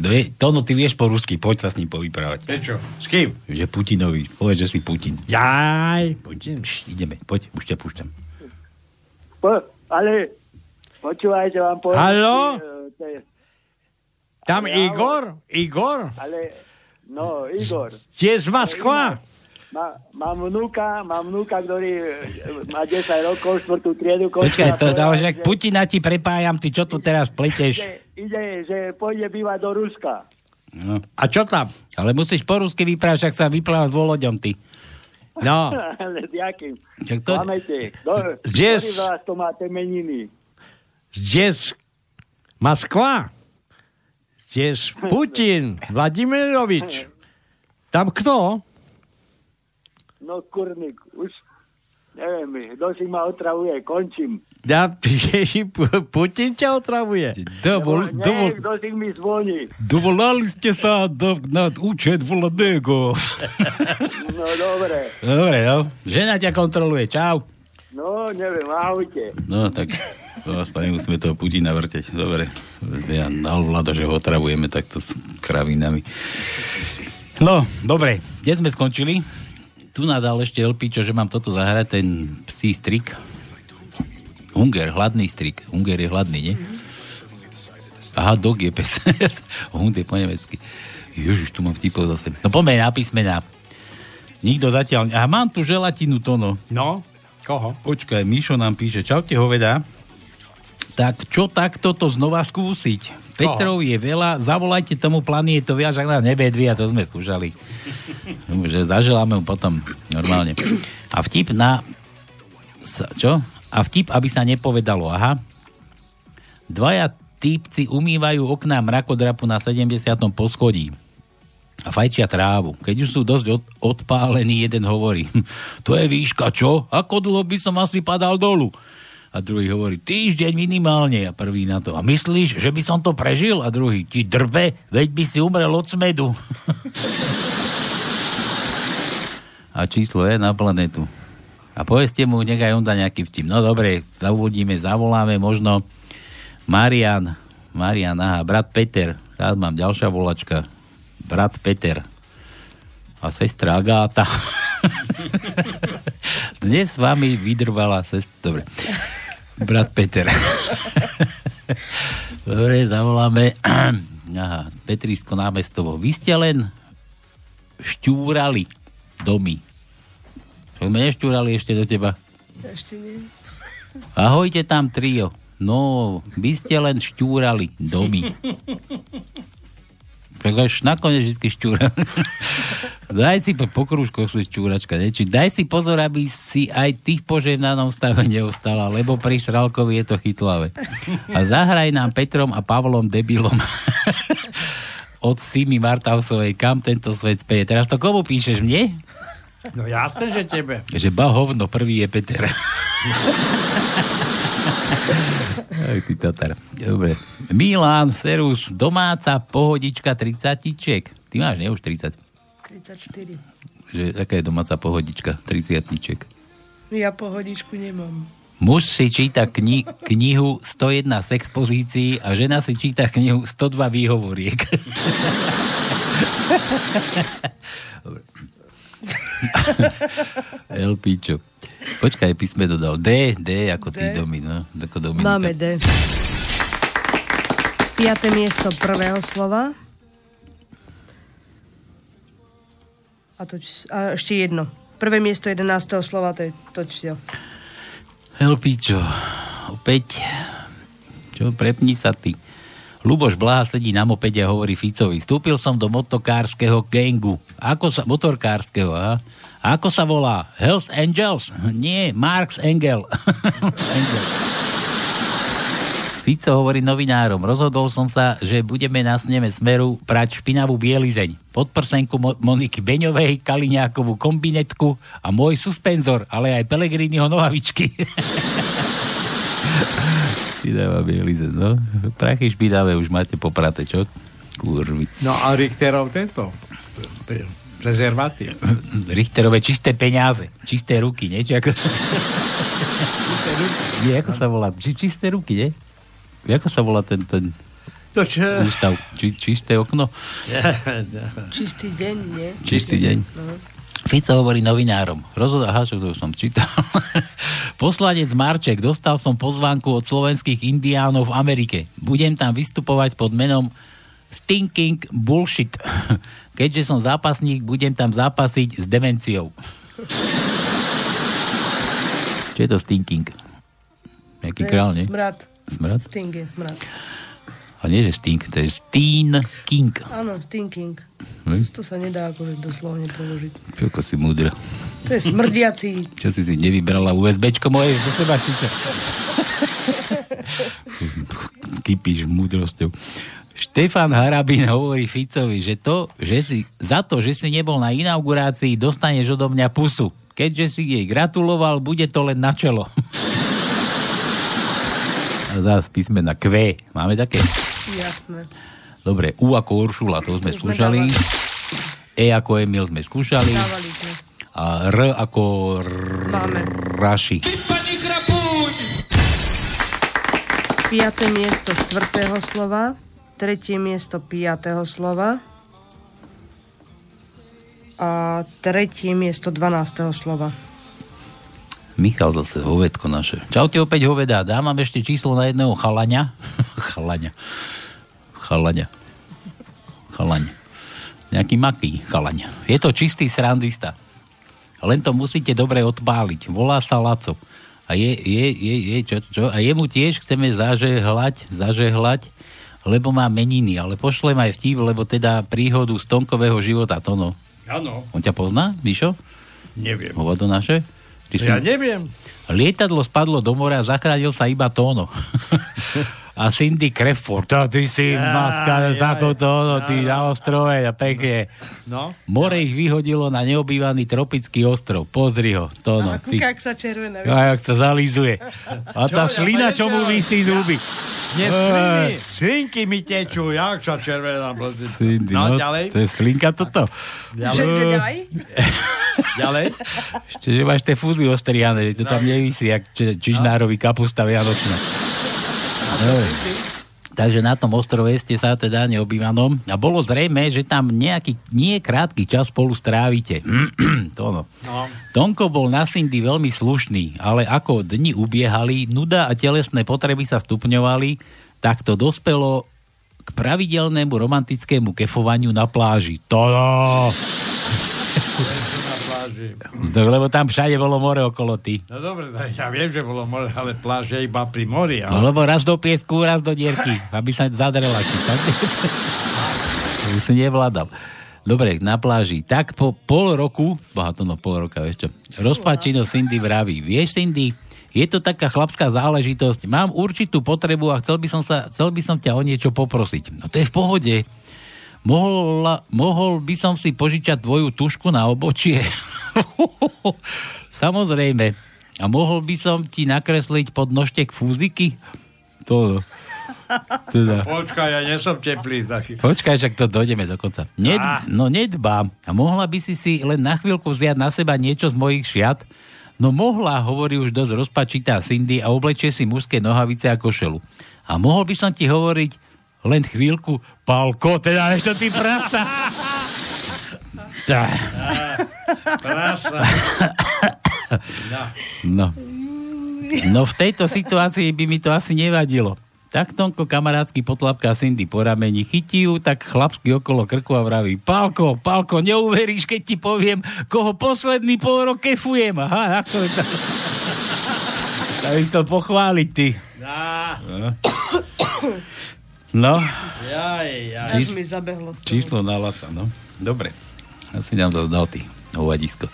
Dve, Tono, ty vieš po rusky, poď sa s ním povyprávať. Prečo? S kým? Že Putinovi, povedz, že si Putin. Jaj, Putin. Pš, ideme, poď, už ťa púšťam. Po, ale počúvajte, vám poviem. Haló? že, e, Tam Ale Igor? Igor? Ale, no, Igor. Tie z Moskva? Má, mám vnúka, mám vnúka, ktorý e, má 10 rokov, štvrtú triedu. Počkaj, to, že že- Putina ti prepájam, ty čo tu teraz pleteš? Ide, že pôjde bývať do Ruska. No. A čo tam? Ale musíš po rusky vyprávať, však sa vypláva s Voloďom, ty. No. Ďakujem. Tak to- Pamäte, do, s- z vás to máte meniny? Zdez Moskva. Zdez Putin. Vladimirovič. Tam kto? No kurník, neviem, kto si ma otravuje, končím. Ja, Putin ťa otravuje. Dovol, dovol, kto si mi zvoní. dovolali ste sa do, na účet vladého. No dobre. Dobre, no. Žena ťa kontroluje. Čau. No, neviem, ahojte. No, tak to aspoň nemusíme toho Putina vrteť. Dobre. Ja na vlado, že ho otravujeme takto s kravinami. No, dobre. Kde sme skončili? Tu nadal ešte Elpičo, že mám toto zahrať, ten psí strik. Hunger, hladný strik. Hunger je hladný, nie? Aha, dog je pes. Hund je po nemecky. Ježiš, tu mám vtipov zase. No poďme na písmena. Nikto zatiaľ... A mám tu želatinu, Tono. No, koho? Počkaj, Mišo nám píše, čaute hoveda. Tak čo takto to znova skúsiť? Petrov je veľa, zavolajte tomu planieto viac, ak na nebedví, a to sme skúšali. Že zaželáme mu potom normálne. A vtip na... Čo? A vtip, aby sa nepovedalo, aha. Dvaja týpci umývajú okná mrakodrapu na 70. poschodí a fajčia trávu. Keď už sú dosť od, odpálení, jeden hovorí, to je výška, čo? Ako dlho by som asi padal dolu? A druhý hovorí, týždeň minimálne. A prvý na to, a myslíš, že by som to prežil? A druhý, ti drbe, veď by si umrel od smedu. a číslo je na planetu. A povedzte mu, nech aj on dá nejaký vtip. No dobre, zauvodíme, zavoláme možno Marian, Marian, aha, brat Peter. Teraz mám ďalšia volačka. Brat Peter. A sestra Agáta. Dnes s vami vydrvala sestra... Dobre. Brat Peter. Dobre, zavoláme. Aha, Petrisko námestovo. Vy ste len šťúrali domy. Čo sme nešťúrali ešte do teba? Ešte nie. Ahojte tam, trio. No, vy ste len šťúrali domy. Tak až nakoniec vždy šťúra. daj si po pokrúškoch sú šťúračka, ne? Či daj si pozor, aby si aj tých požehnanom stave neostala, lebo pri Šralkovi je to chytlavé. A zahraj nám Petrom a Pavlom debilom od Simi Martausovej, kam tento svet speje. Teraz to komu píšeš? Mne? No jasné, že tebe. Že bahovno, prvý je Peter. Aj ty Tatar. Dobre. Milan, Serus, domáca pohodička 30 Ty máš, ne? Už 30. 34. Že aká je domáca pohodička 30 Ja pohodičku nemám. Muž si číta kni- knihu 101 sex pozícií a žena si číta knihu 102 výhovoriek. Dobre. El Pičo. Počkaj, písme dodal. D, D ako D? domy, no. Ako Dominika. Máme D. Piaté miesto prvého slova. A, to, a ešte jedno. Prvé miesto 11. slova, to je to číslo. El Pičo. Opäť. Čo, prepni sa ty. Luboš Blaha sedí na mopede a hovorí Ficovi. Vstúpil som do motokárskeho gangu. Ako sa... Motorkárskeho, aha. A ako sa volá? Hells Angels? Nie, Marx Engel. Engel. Fico hovorí novinárom. Rozhodol som sa, že budeme na sneme Smeru prať špinavú bielizeň. Podprsenku Mo- Moniky Beňovej, Kaliňákovú kombinetku a môj suspenzor, ale aj Pelegriniho nohavičky. Špinavá bielizeň, no. Prachy špinavé už máte popraté, čo? Kurvi. No a Richterov tento prezervatív. Richterové čisté peniaze, čisté ruky, nie? Či ako... nie, ako sa volá? Či, čisté ruky, nie? Ako sa volá ten, ten To čo? ústav? Či, čisté okno? Čistý deň, nie? Čistý deň. No. Fico hovorí novinárom. Rozhod... Aha, čo to už som čítal. Poslanec Marček, dostal som pozvánku od slovenských indiánov v Amerike. Budem tam vystupovať pod menom Stinking Bullshit. Keďže som zápasník, budem tam zápasiť s demenciou. Čo je to Stinking? Nejaký král, nie? Smrad. Smrad? Sting je smrad. A nie, že stink, to je Steen King. Áno, stinking. Hm? To sa nedá akože doslovne preložiť. Čo si múdra. To je smrdiaci. Čo si si nevybrala USBčko moje zo seba, či čo? Kypíš múdrosťou. Štefan Harabín hovorí Ficovi, že to, že si, za to, že si nebol na inaugurácii, dostaneš odo mňa pusu. Keďže si jej gratuloval, bude to len na čelo. A zás písmena Q. Máme také? Jasné. Dobre, U ako Uršula, to sme Už skúšali. E ako Emil sme skúšali. Dávali sme. A R ako r- Máme. Raši. Piaté miesto štvrtého slova. Tretie miesto piatého slova. A tretie miesto 12. slova. Michal zase, hovedko naše. Čaute opäť hoveda. Dám vám ešte číslo na jedného chalaňa. chalaňa. Chalaňa. Chalaň. Nejaký maký chalaň. Je to čistý srandista. Len to musíte dobre odpáliť. Volá sa Laco. A je, je, je, je čo, čo? A jemu tiež chceme zažehlať, zažehlať, lebo má meniny. Ale pošlem aj vtip, lebo teda príhodu z Tonkového života, to no. Áno, On ťa pozná, Mišo? neviem. Hovado naše? Ty Ja neviem. Lietadlo spadlo do mora a zachránil sa iba Tóno. a Cindy Crawford. To ty si maska takú Tóno, ty na ostrove a pekne. No. More ich vyhodilo na neobývaný tropický ostrov. Pozri ho, Tóno. A Ty. kúka, ak sa červená. A jak sa zalízuje. A tá Čo, ja šlina, ma čo mu vysí zuby. Nie, Ej. sliny, slinky mi tečú, jak sa červená. Cindy, No, no, ďalej. To je slinka toto. Ďalej. Ďalej? Ešte, že máš tie fúzy ostriané, že to tam nevisí, jak či, čižnárový kapusta vianočná. Takže na tom ostrove ste sa teda neobývanom a bolo zrejme, že tam nejaký nie krátky čas spolu strávite. to no. No. Tonko bol na Cindy veľmi slušný, ale ako dni ubiehali, nuda a telesné potreby sa stupňovali, tak to dospelo k pravidelnému romantickému kefovaniu na pláži. To no. Na pláži. Tak, lebo tam všade bolo more okolo ty. No dobre, tak ja viem, že bolo more, ale pláž je iba pri mori. No Ale... lebo raz do piesku, raz do dierky, aby sa zadrela si nevládal. Dobre, na pláži. Tak po pol roku, boha to no pol roka, čo, rozpačino Cindy vraví. Vieš, Cindy, je to taká chlapská záležitosť. Mám určitú potrebu a chcel by som, sa, chcel by som ťa o niečo poprosiť. No to je v pohode. Mohol, mohol by som si požičať tvoju tušku na obočie? Samozrejme. A mohol by som ti nakresliť pod nožtek fúziky? To, teda. Počkaj, ja nesom teplý taký. Počkaj, však to dojdeme do konca. Ned, Ah. no nedbám. A mohla by si si len na chvíľku vziať na seba niečo z mojich šiat? No mohla, hovorí už dosť rozpačitá Cindy a oblečie si mužské nohavice a košelu. A mohol by som ti hovoriť len chvíľku, Pálko, teda ešte ty prasa. Tá. Prasa. No. No v tejto situácii by mi to asi nevadilo. Tak Tonko kamarátsky potlapká Cindy po rameni, chytí ju tak chlapsky okolo krku a vraví Pálko, Pálko, neuveríš, keď ti poviem, koho posledný pol rok kefujem. Aha, ako je to? By chcel pochváliť, ty. No. No, Jaj, jaj. Až mi zabehlo. číslo na Laca, no. Dobre. Asi nám to dal ty, hovadisko.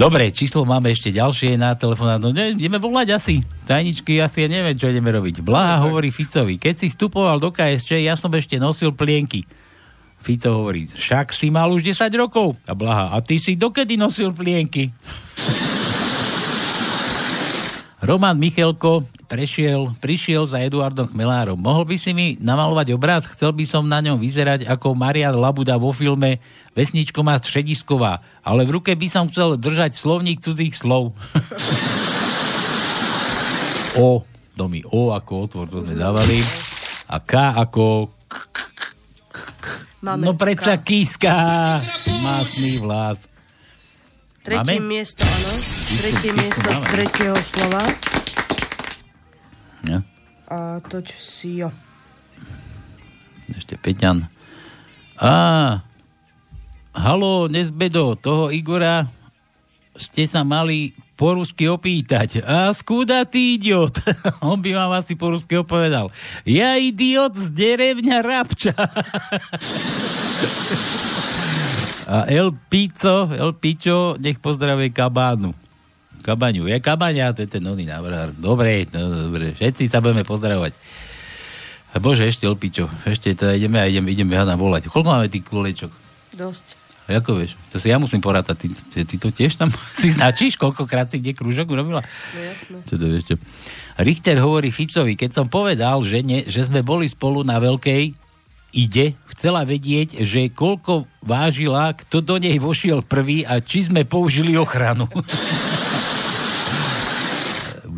Dobre, číslo máme ešte ďalšie na telefóna. No ne, ideme volať asi. Tajničky asi ja neviem, čo ideme robiť. Blaha hovorí Ficovi, keď si vstupoval do KSČ, ja som ešte nosil plienky. Fico hovorí, však si mal už 10 rokov. A Blaha, a ty si dokedy nosil plienky? Roman Michelko prešiel, prišiel za Eduardom Chmelárom. Mohol by si mi namalovať obraz? Chcel by som na ňom vyzerať ako Marian Labuda vo filme Vesničko má středisková, ale v ruke by som chcel držať slovník cudzích slov. o, to mi O ako otvor, to sme dávali. A K ako... Máme no predsa K. kíska. Másný vlas. Tretie miesto, áno. Tretie miesto máme. tretieho slova. Ja. A toť si jo. Ešte Peťan. Á, halo, Nezbedo, toho Igora ste sa mali po rusky opýtať. A skúda ty idiot? On by vám asi po rusky opovedal. Ja idiot z derevňa Rabča. A El Pico, El Pičo, nech pozdravuje Kabánu. Kabaňu. Je Kabaňa, to je ten nový návrh. Dobre, no, dobre, všetci sa budeme pozdravovať. A Bože, ešte El Pičo. Ešte teda ideme a ideme, ideme hádam volať. Koľko máme tých kolečok? Dosť. A ako vieš? To si ja musím porátať. Ty, ty, ty to tiež tam si značíš? Koľkokrát si kde krúžok urobila? No jasné. Čo to vieš? čo? Richter hovorí Ficovi, keď som povedal, že, ne, že sme boli spolu na veľkej ide, chcela vedieť, že koľko vážila, kto do nej vošiel prvý a či sme použili ochranu.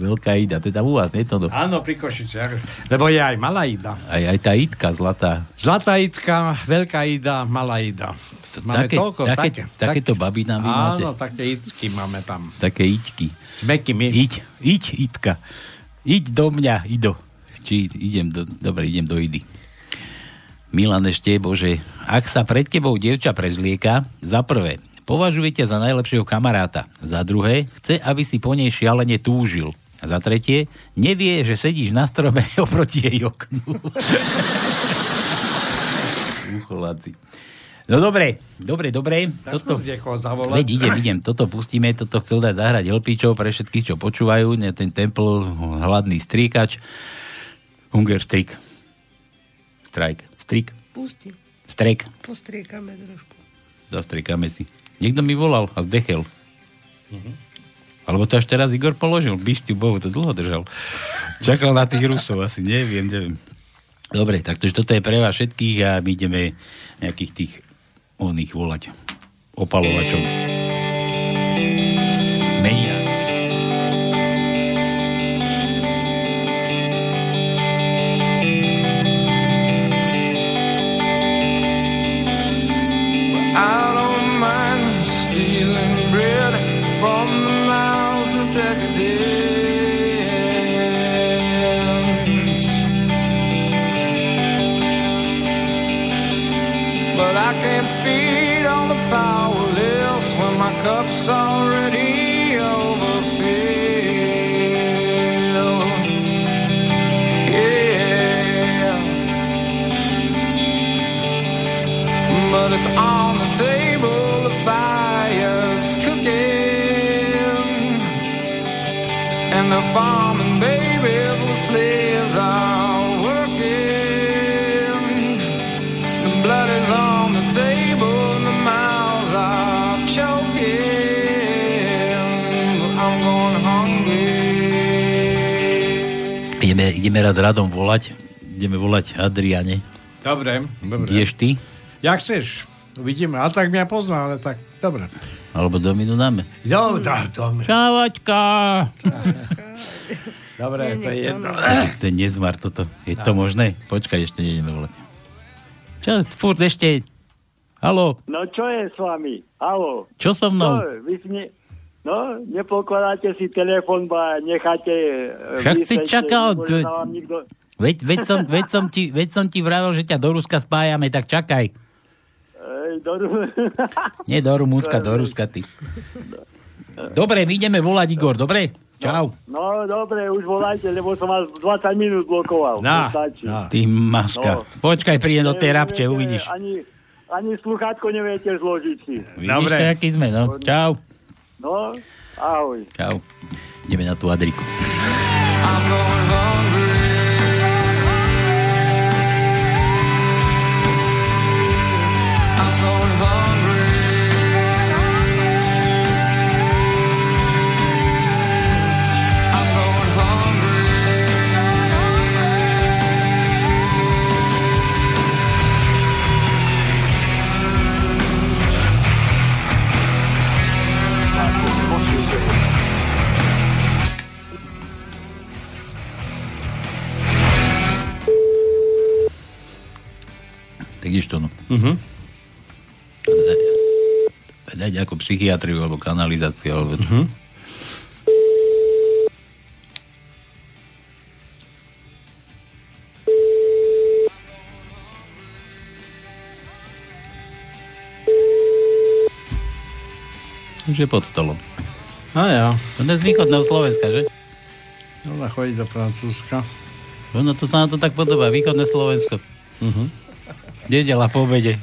Veľká ida, to je tam u vás, nie to? Áno, pri Košiciach. Lebo je aj malá ida. Aj, aj tá itka zlatá. Zlatá idka, veľká ida, malá ida. Máme také, toľko, také, také, takéto baby nám vy máte. Áno, také idky máme tam. Také iťky. S mekými. Iď, iď, itka. Iď do mňa, Ido. Či idem do, dobre, idem do Idy. Milan ešte, bože, ak sa pred tebou dievča prezlieka, za prvé, považuje ťa za najlepšieho kamaráta. Za druhé, chce, aby si po nej šialene túžil. A za tretie, nevie, že sedíš na strome oproti jej oknu. No dobre, dobre, dobre. Toto... Veď idem, idem, toto pustíme, toto chcel dať zahrať Elpičov pre všetkých, čo počúvajú, ne, ten Temple, hladný stríkač, Hunger Strik. Strike. Strik. Pusti. Strek. Postriekame trošku. Zastriekame si. Niekto mi volal a zdechel. Alebo to až teraz Igor položil. Bystiu Bohu, to dlho držal. Čakal na tých Rusov asi, neviem, neviem. Dobre, takže toto je pre vás všetkých a my ideme nejakých tých oných volať opalovačov. The farming babies with slaves are working. The blood is on the table, and the mouths are choking. I'm going hungry. Ideme, ideme rád radom volať. Ideme volať Adriane. Dobre, dobre. Ideš ty? Jak chceš. Uvidíme. A tak mňa pozná, ale tak, dobre. Alebo Dominu dáme. Jo, dá, dobre. Čavaťka! Dobre, to je jedno. To je nezmar toto. Je to možné? Počkaj, ešte nejdeme volať. Čo, furt ešte... Halo, No čo je s vami? Halo? čo so mnou? No, vy si ne... No, nepokladáte si telefon, ba necháte... e, Však si čakal. Veď, veď, som, veď, som ti, veď som ti vravel, že ťa do Ruska spájame, tak čakaj. Ej, do... Nie do Rumúnska, do Ruska ty. Dobre, my ideme volať Igor, dobre? Čau. No, dobre, už volajte, lebo som vás 20 minút blokoval. Na, To stačí. Ty maška. Počkaj, prídem do tej rapče, uvidíš. Ani, ani sluchátko neviete zložiť si. Vidíš, to, aký sme, no. Čau. No, ahoj. Čau. Ideme na tú Adriku. Tak no. Daj, daj nejakú psychiatriu alebo kanalizáciu, alebo... Mhm. Už je pod stolom. A ja. To je z východného Slovenska, že? Ona chodí do Francúzska. Ono to sa na to tak podobá, východné Slovensko. Uh-huh. Nedela po obede.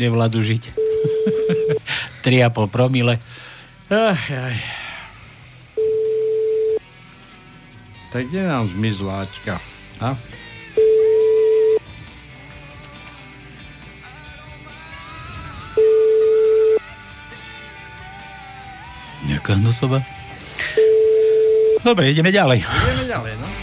Nevládzu žiť. 3,5 promile. Ach, aj. Tak kde nám zmizla Aťka? A? Nejaká hnusová. Dobre, ideme ďalej. Ideme ďalej, no.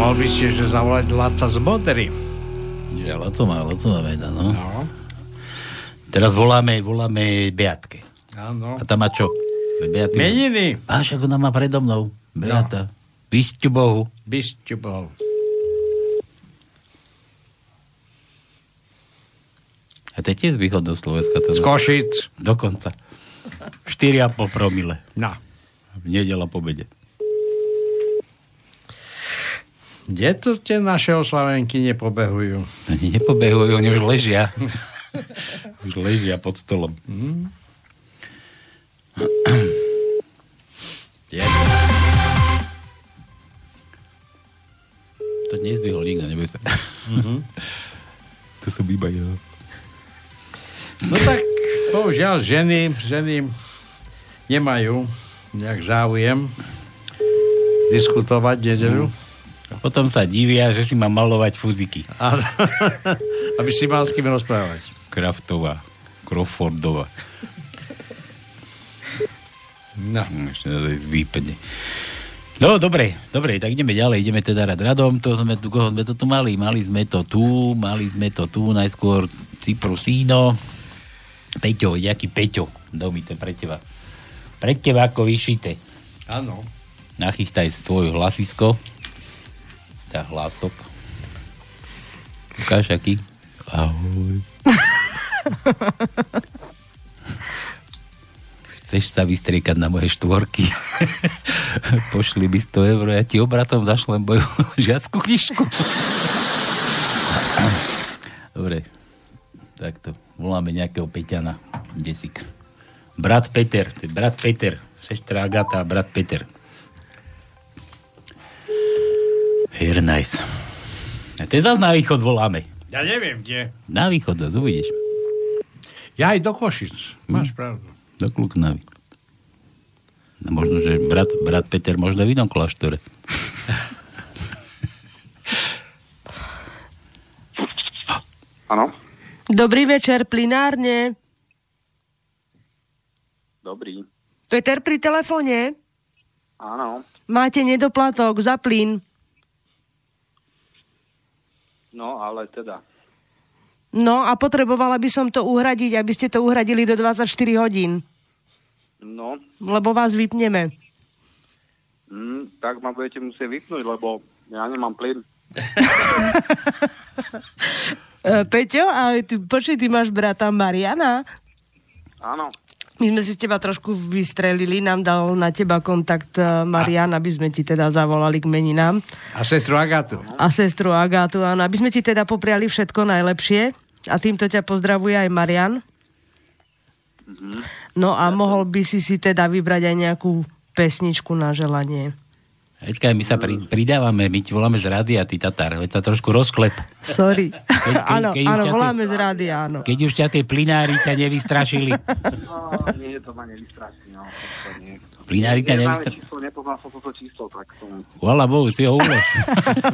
Mal by ste že zavolať Laca z Bodery. Ja, Laco má, Laco má veda, no. no. Teraz voláme, voláme Beatke. Áno. A tam má čo? Beaty. Meniny. A však ona má predo mnou. Beata. No. Bysťu Bohu. Bysťu Bohu. A to je tiež z východného Slovenska. To z Košic. Dokonca. 4,5 promile. No. V nedela po bede. Kde to tie naše oslavenky nepobehujú? Oni nepobehujú, oni už ležia. už ležia pod stolom. Mm. To nezdvihol nikto, neboj sa. Mm-hmm. to som iba ja. No tak, bohužiaľ, ženy, ženy nemajú nejak záujem diskutovať nedeľu. Mm. Potom sa divia, že si má malovať fuziky. Aby si mal s kým rozprávať. Kraftová, Crawfordová. No. Výpadne. No, dobre, dobre, tak ideme ďalej, ideme teda rad radom, to sme tu, koho sme to tu mali, mali sme to tu, mali sme to tu, najskôr Cyprusíno, Peťo, jaký Peťo, domy, to pre teba. Pre teba ako vyšité. Áno. Nachystaj svoj hlasisko, tá hlasok. Ukáž, aký? Ahoj. Chceš sa vystriekať na moje štvorky? Pošli mi 100 eur, ja ti obratom zašlem moju žiackú knižku. Dobre, takto. Voláme nejakého Peťana. Desik. Brat Peter, brat Peter. Sestra Agata brat Peter. Here nice. A to zase na východ voláme. Ja neviem, kde. Na východ, uvidíš. Ja aj do Košic. Máš hm. pravdu. Do Kluknavy. No možno, že brat, brat Peter možno v inom kláštore. Áno. Dobrý večer, plinárne. Dobrý. Peter pri telefóne? Áno. Máte nedoplatok za plyn. No, ale teda. No a potrebovala by som to uhradiť, aby ste to uhradili do 24 hodín. No. Lebo vás vypneme. Mm, tak ma budete musieť vypnúť, lebo ja nemám plyn. E, Peťo, a ty, počuj, ty máš brata Mariana? Áno. My sme si teba trošku vystrelili, nám dal na teba kontakt e, Marian, aby sme ti teda zavolali k meninám. A sestru Agátu. A sestru Agátu, áno. Aby sme ti teda popriali všetko najlepšie. A týmto ťa pozdravuje aj Marian. Mm-hmm. No a mohol by si si teda vybrať aj nejakú pesničku na želanie. Eďka, my sa pri, pridávame, my ti voláme z rádia, ty Tatar, veď sa trošku rozklep. Sorry. Keď, keď, áno, keď áno, voláme z rádia, áno. Keď už ťa tie plinári ťa nevystrašili. No, nie, to ma nevystraší, no. Plinári ťa nevystrašili. číslo, nepoznal som toto číslo, tak som... Vola Bohu, si ho ulož.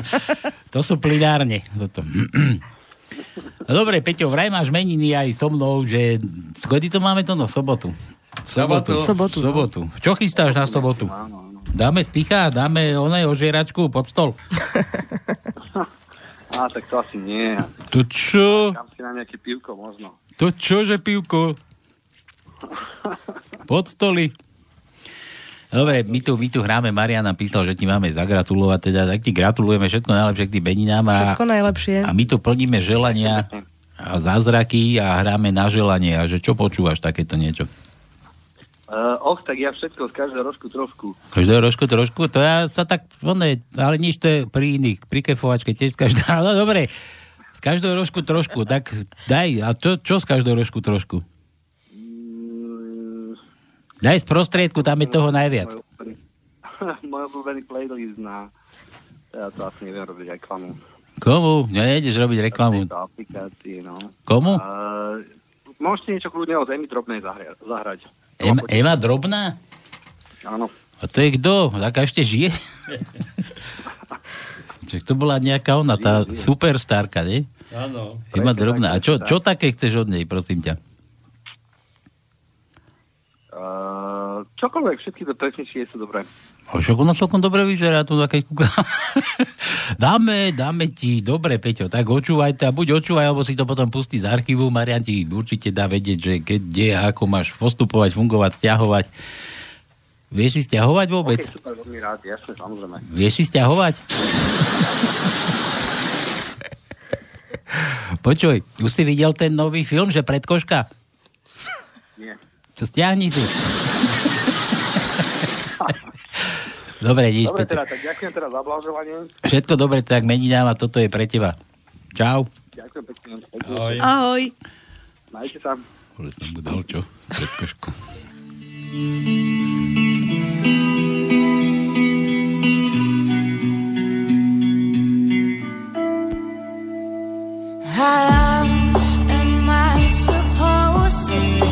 to sú plinárne. Toto. No dobre, Peťo, vraj máš meniny aj so mnou, že kedy to máme to no, sobotu? Sobotu. Sobotu. Sobotu. Čo chystáš na sobotu? Dáme spicha, dáme onej ožieračku pod stol. Á, tak to asi nie. To čo? Kam si na nejaké pivko možno. To čo, že pivko? Pod stoly. Dobre, my tu, my tu hráme, Marian nám písal, že ti máme zagratulovať, teda tak ti gratulujeme všetko najlepšie k tým beninám. A, všetko najlepšie. A my tu plníme želania a zázraky a hráme na želanie. A že čo počúvaš takéto niečo? Uh, och, tak ja všetko z každého rožku trošku. Každého rožku trošku, to ja sa tak, one, ale nič to je pri iných, pri kefovačke tiež z každého, no dobre, z každého rožku trošku, tak daj, a čo, čo z každého rožku trošku? Daj z prostriedku, tam je toho najviac. Môj obľúbený playlist na... Ja to asi neviem robiť reklamu. Komu? Nejdeš robiť reklamu. Aplikácii, no. Komu? Uh, môžete niečo kľudne od Emy Drobnej zahra- zahrať. Ema, Ema Drobná? Áno. A to je kto? Taká ešte žije? Čiže to bola nejaká ona, tá superstarka, nie? Áno. Ema Drobná. A čo, čo také chceš od nej, prosím ťa? Uh, čokoľvek, všetky to pesničky sú dobré. O, však ona celkom dobre vyzerá tu keď kúka. dáme, dáme ti, dobre, Peťo, tak očúvaj to a buď očúvaj, alebo si to potom pustí z archívu. Marian ti určite dá vedieť, že kde a ako máš postupovať, fungovať, stiahovať. Vieš si stiahovať vôbec? Ok, super, veľmi rád, jasne, samozrejme. Vieš si stiahovať? Počuj, už si videl ten nový film, že predkoška? Nie. Čo stiahni si? Dobre, nič, Dobre, Peťo. teda, tak ďakujem teda za blahoželanie. Všetko dobre, tak meninám a toto je pre teba. Čau. Ďakujem pekne. Ahoj. Ahoj. Majte sa. Ale som mu dal čo? Predkošku. How am I supposed to sleep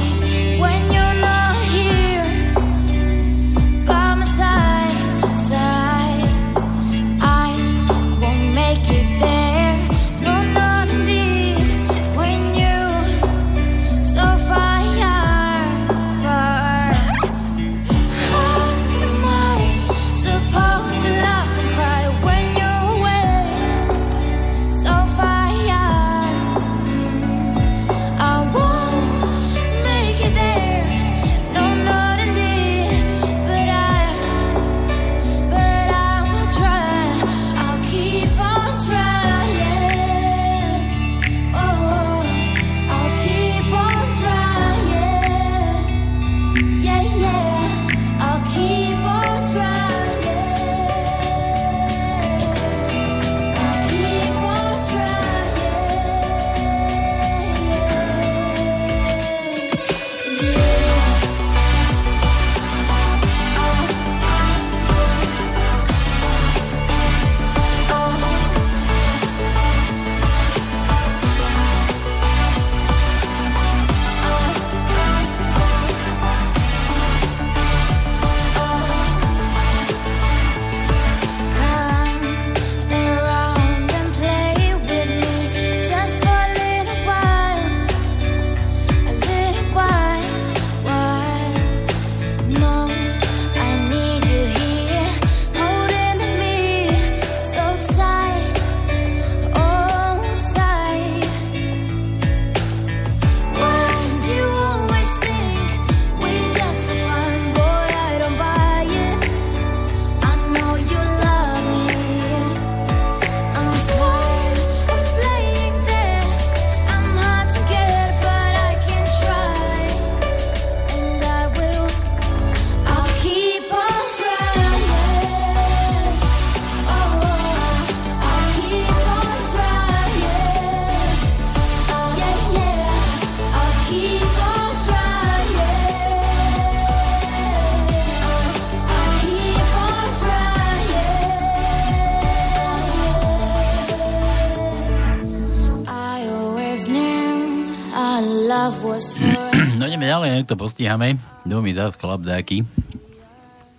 No ideme ďalej, to postíhame. Kto mi dá chlap dáky.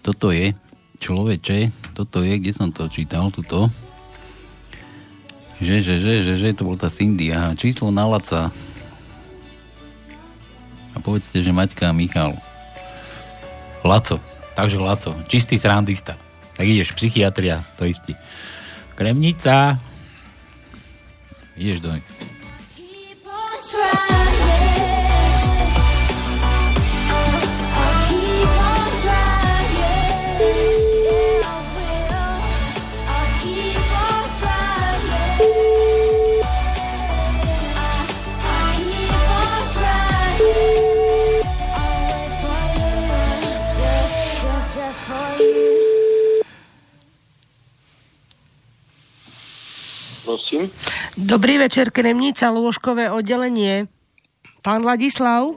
Toto je človeče, toto je, kde som to čítal, tuto. Že, že, že, že, že, to bol tá Cindy, aha, číslo na Laca. A povedzte, že Maťka a Michal. Laco, takže Laco, čistý srandista. Tak ideš, psychiatria, to istý. Kremnica. Ideš do... I'll Prosím. Dobrý večer, Kremnica, lôžkové oddelenie. Pán Ladislav,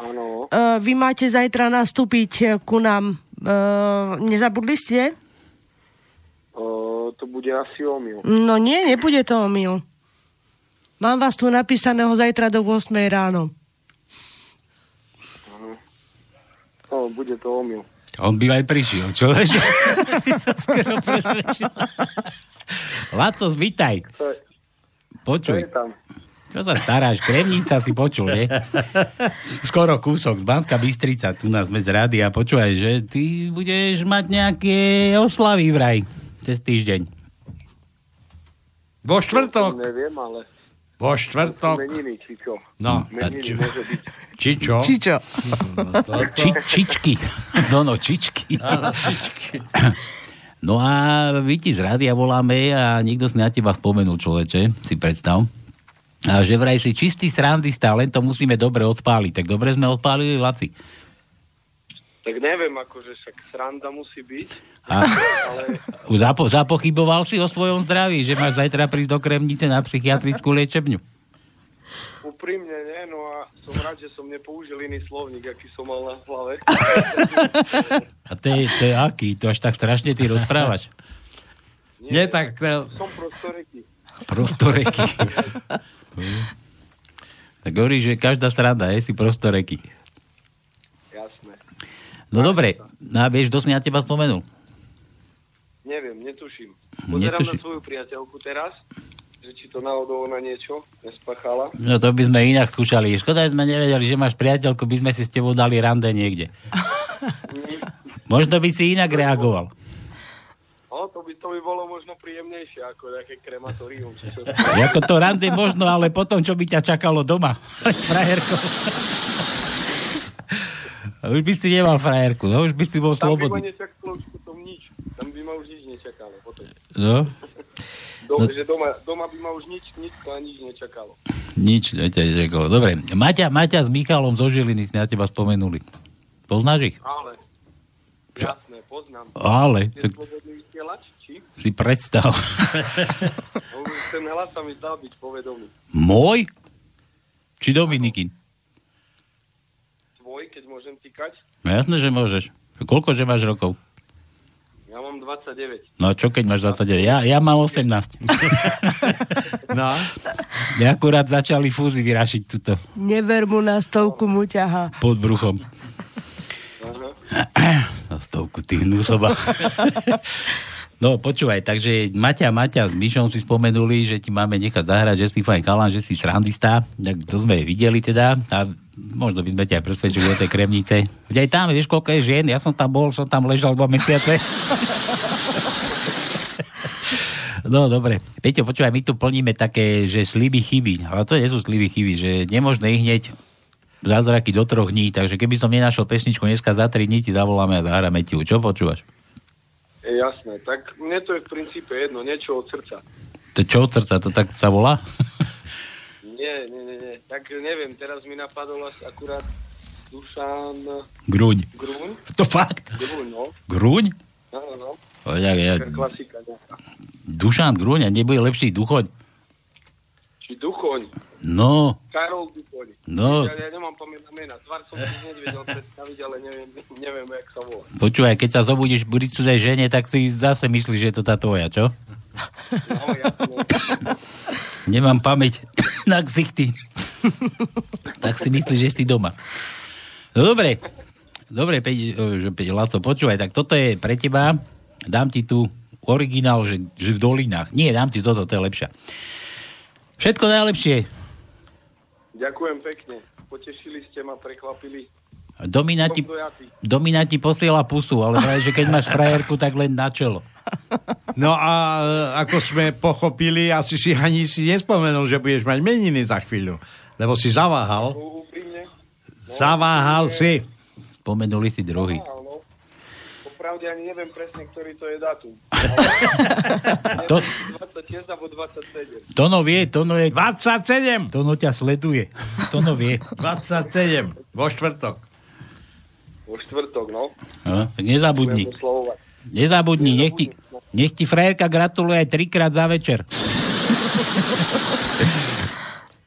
Áno. uh, vy máte zajtra nastúpiť eh, ku nám. Uh, nezabudli ste? O, to bude asi omyl. No nie, nebude to omyl. Mám vás tu napísaného zajtra do 8 ráno. Áno. No, bude to omyl. On by aj prišiel, čo? si sa skoro presvedčil. Latos, vítaj. To je, Počuj. Čo sa staráš? Kremnica si počul, nie? Skoro kúsok z Banska Bystrica, tu nás sme z rádia. Počúvaj, že ty budeš mať nejaké oslavy vraj cez týždeň. Vo štvrtok. Neviem, ale... Vo štvrtok. Meniny, či čo? No, Meniny či- môže byť. Či čo? Či čo? Či, čičky. No, no, čičky. Áno, čičky. No a my ti z rádia voláme a niekto si na teba spomenul, človeče, si predstav. A že vraj si čistý srandista, len to musíme dobre odpáliť. Tak dobre sme odpálili, Laci. Tak neviem, akože však sranda musí byť. A Ale zapo- zapochyboval si o svojom zdraví, že máš zajtra prísť do Kremnice na psychiatrickú liečebňu. úprimne nie, no a som rád, že som nepoužil iný slovník, aký som mal na hlave. A to je, to je aký? To až tak strašne ty rozprávaš. Nie, tak... eh, Som prostoreky. Prostoreky. tak hovorí, že každá strana je si prostoreky. No dobre, no vieš, kto si na teba spomenul? Neviem, netuším. Pozerám Netuším. na svoju priateľku teraz, že či to náhodou ona niečo nespachala. No to by sme inak skúšali. Škoda, že sme nevedeli, že máš priateľku, by sme si s tebou dali rande niekde. Možno by si inak reagoval. No, to by, to by bolo možno príjemnejšie ako nejaké krematórium. Čo. Ako to rande možno, ale potom, čo by ťa čakalo doma. Frajerko. Už by si nemal frajerku, no už by si bol Tam by ma slobodný. nečakalo už potom nič. Tam by ma už nič nečakalo potom. No, Doma, No. Že doma, doma by ma už nič, nič nič nečakalo. nič neťa neřeklo. Dobre, Maťa, Maťa s Michalom zo Žiliny si na teba spomenuli. Poznáš ich? Ale, jasné, poznám. Ale, tak- slobodný? Si predstav. No, ten hlas sa mi zdal byť povedomý. Môj? Či Dominikin? Tvoj, keď môžem týkať? No jasné, že môžeš. Koľko, že máš rokov? Ja mám 29. No čo keď máš 29? Ja, ja mám 18. no. My akurát začali fúzy vyrašiť tuto Never mu na stovku mu ťahá. pod bruchom. Na stovku ty hnusoba. No počúvaj, takže Maťa, Maťa s Myšom si spomenuli, že ti máme nechať zahrať, že si fajn chalan, že si srandista. Tak to sme videli teda. A možno by sme ťa aj presvedčili do tej kremnice. Veď aj tam, vieš, koľko je žien? Ja som tam bol, som tam ležal dva mesiace. No dobre. Peťo, počúvaj, my tu plníme také, že sliby chyby. Ale to nie sú sliby chyby, že nemožné ich hneď zázraky do troch dní, takže keby som nenašiel pesničku dneska za tri dní, ti zavoláme a zahráme ti ju. Čo počúvaš? Jasné, tak mne to je v princípe jedno, niečo od srdca. To čo od srdca, to tak sa volá? Nie, nie, nie, nie. Tak neviem, teraz mi napadol akurát Dušan... Gruň. Gruň? To fakt? Gruň, no. Gruň? Áno, no. O, ja, ja, Klasika nejaká. Dušan Gruň, a nebude lepší duchoň? Či Duchoň. No, Karol Duchoň. No. Ja, ja nemám pamäť na mena. Tvár som si hneď vedel predstaviť, ale neviem, neviem, jak sa volá. počúvaj, keď sa zobudíš pri cudzej žene, tak si zase myslíš, že je to tá tvoja, čo? No, jasné. Nemám pamäť na ksichty. tak si myslíš, že si doma. No dobre, dobre, Peť, Peť, Laco, počúvaj, tak toto je pre teba. Dám ti tu originál, že, že v dolinách. Nie, dám ti toto, to je lepšie. Všetko najlepšie. Ďakujem pekne. Potešili ste ma, prekvapili. Domina ti, Som dojatý. Domina ti posiela pusu, ale vraj, že keď máš frajerku, tak len na čelo. No a e, ako sme pochopili, asi si ani si nespomenul, že budeš mať meniny za chvíľu. Lebo si zaváhal. Zaváhal si. Spomenuli si druhý. Áno. Popravde ani neviem presne, ktorý to je dátum. To- 26 alebo 27. Tono vie, Tono je... 27. Tono ťa sleduje. Tono vie. 27. Vo štvrtok. Vo štvrtok, no. No, tak nezabudni. Nezabudni, nech ti, Nech ti frajerka gratuluje aj trikrát za večer.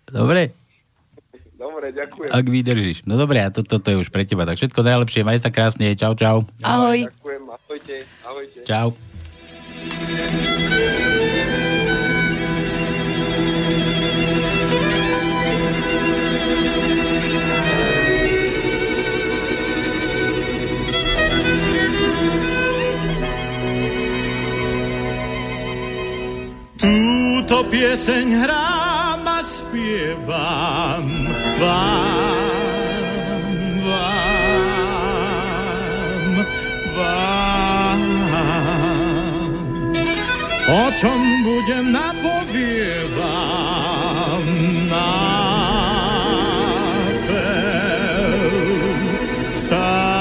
Dobre? Dobre, ďakujem. Ak vydržíš. No dobre, a toto to je už pre teba. Tak všetko najlepšie, maj sa krásne, čau, čau. Ahoj. Ďakujem, ahojte, ahojte. Čau. Túto pieseň hrám zaspievam vám, vám, vám. O čom budem napovievam na sám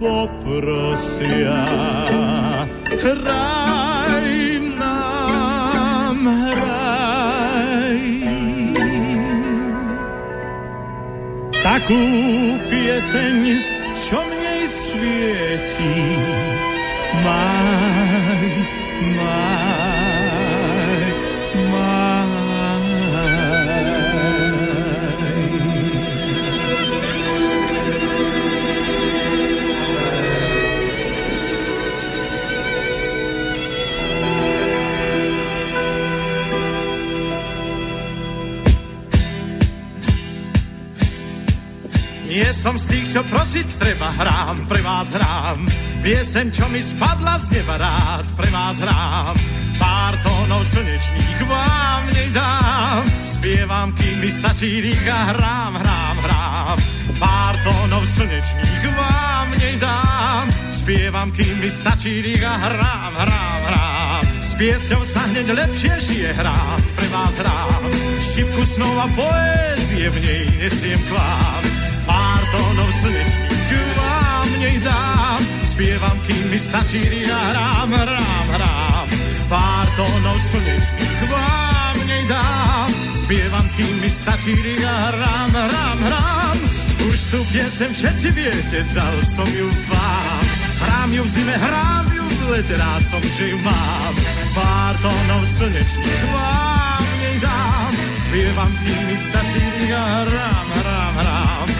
poprosia, hraj nám, hraj. Takú pieseň, čo v nej svieti, maj, Nie som z tých, čo prosiť treba, hrám, pre vás hrám. Piesem, čo mi spadla z neba rád, pre vás hrám. Pár tónov slnečných vám nedám, spievam, kým mi stačí rýk a hrám, hrám, hrám. Pár tónov slnečných vám nedám, spievam, kým mi stačí rýk a hrám, hrám, hrám. S piesťou sa hneď lepšie žije, hrám, pre vás hrám. Šipku snov a poézie v nej nesiem k vám. Tónov slnečných vám nej dám, spievam, kým mi stačí rýk a hrám, hrám, hrám. Pár tónov slnečných vám nej dám, spievam, kým mi stačí rýk a hrám, hrám, hrám. Už tu piesem všetci viete, dal som ju vám. Hrám ju v zime, hrám ju v lete, rád som, že ju mám. Pár tónov slnečných vám nej dám, spievam, kým mi stačí rýk a hrám, hrám, hrám.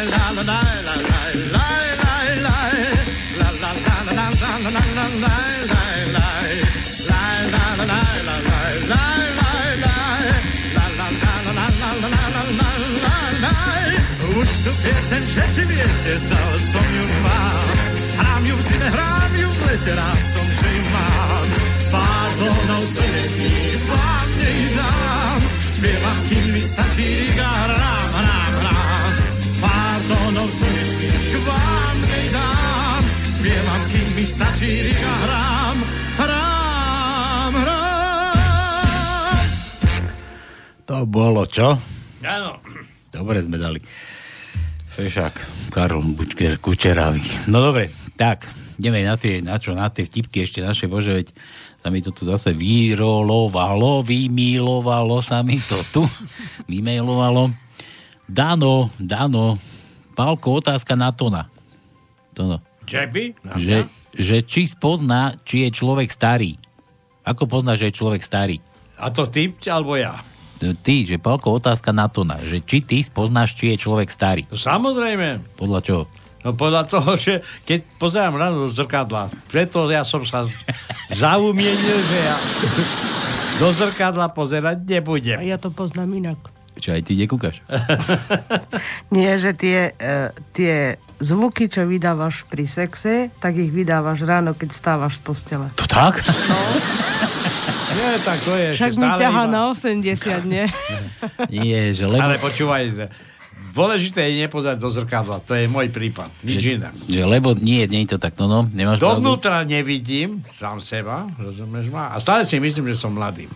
všetci viete, dal som ju vám. Hrám ju v zime, hrám ju v lete, rád som, že ju mám. Pár tónov slnečných vám nej dám, spievam, kým mi stačí a hrám, hrám, hrám. Pár tónov slnečných vám nej dám, spievam, kým mi stačí a hrám, hrám, hrám. To bolo čo? Áno. Dobre sme dali. Fešák, Karol Bučker, Kučeravý. No dobre, tak, ideme na tie, na čo, na tie vtipky ešte naše, bože, veď sa mi to tu zase vyrolovalo, vymílovalo sa mi to tu, vymailovalo. Dano, Dano, Pálko, otázka na Tona. Tono. Čeby? Že, že či spozná, či je človek starý. Ako pozná, že je človek starý? A to ty, alebo ja? Ty, že Pálko, otázka na Tona. Že či ty spoznáš, či je človek starý. No, samozrejme. Podľa čoho? No podľa toho, že keď pozerám ráno do zrkadla, preto ja som sa zaumienil, že ja do zrkadla pozerať nebudem. A ja to poznám inak. Čo aj ty nekúkaš? Nie, že tie, e, tie zvuky, čo vydávaš pri sexe, tak ich vydávaš ráno, keď stávaš z postele. To tak? Nie, tak to je Však stále ťaha iba- na 80, nie? Nie, že lebo... Ale počúvaj, Dôležité je nepozerať do zrkadla. To je môj prípad. Nič Že- iné. Že lebo nie, nie je to takto, no, nemáš pravdu. Dovnútra nevidím sám seba, rozumieš ma? A stále si myslím, že som mladý.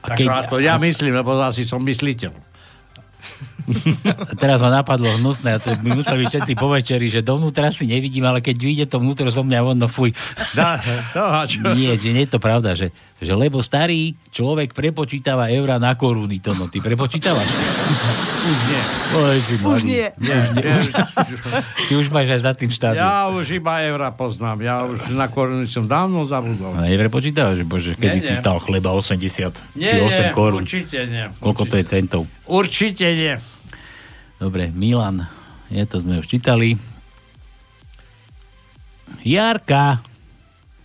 Tak keď- keď, ja myslím, lebo asi som mysliteľ. Teraz ma napadlo hnusné, a to my museli všetci po večeri, že dovnútra si nevidím, ale keď vyjde to vnútro zo mňa, on no fuj. Dá, to, a čo? Nie, že nie je to pravda, že, že lebo starý človek prepočítava eurá na koruny, to no, ty prepočítavaš? Už nie. Oj, si Už mladý. nie. Už nie. Už, ty už máš aj za tým štádiom. Ja už iba eurá poznám. Ja už na koruny som dávno zabudol. A neprepočítavaš, že bože, kedy Nie, si nie. stal chleba 80 Nie, či nie, 8 korún. určite nie. Koľko to je centov? Určite nie. Dobre, Milan, je to sme už čítali. Jarka.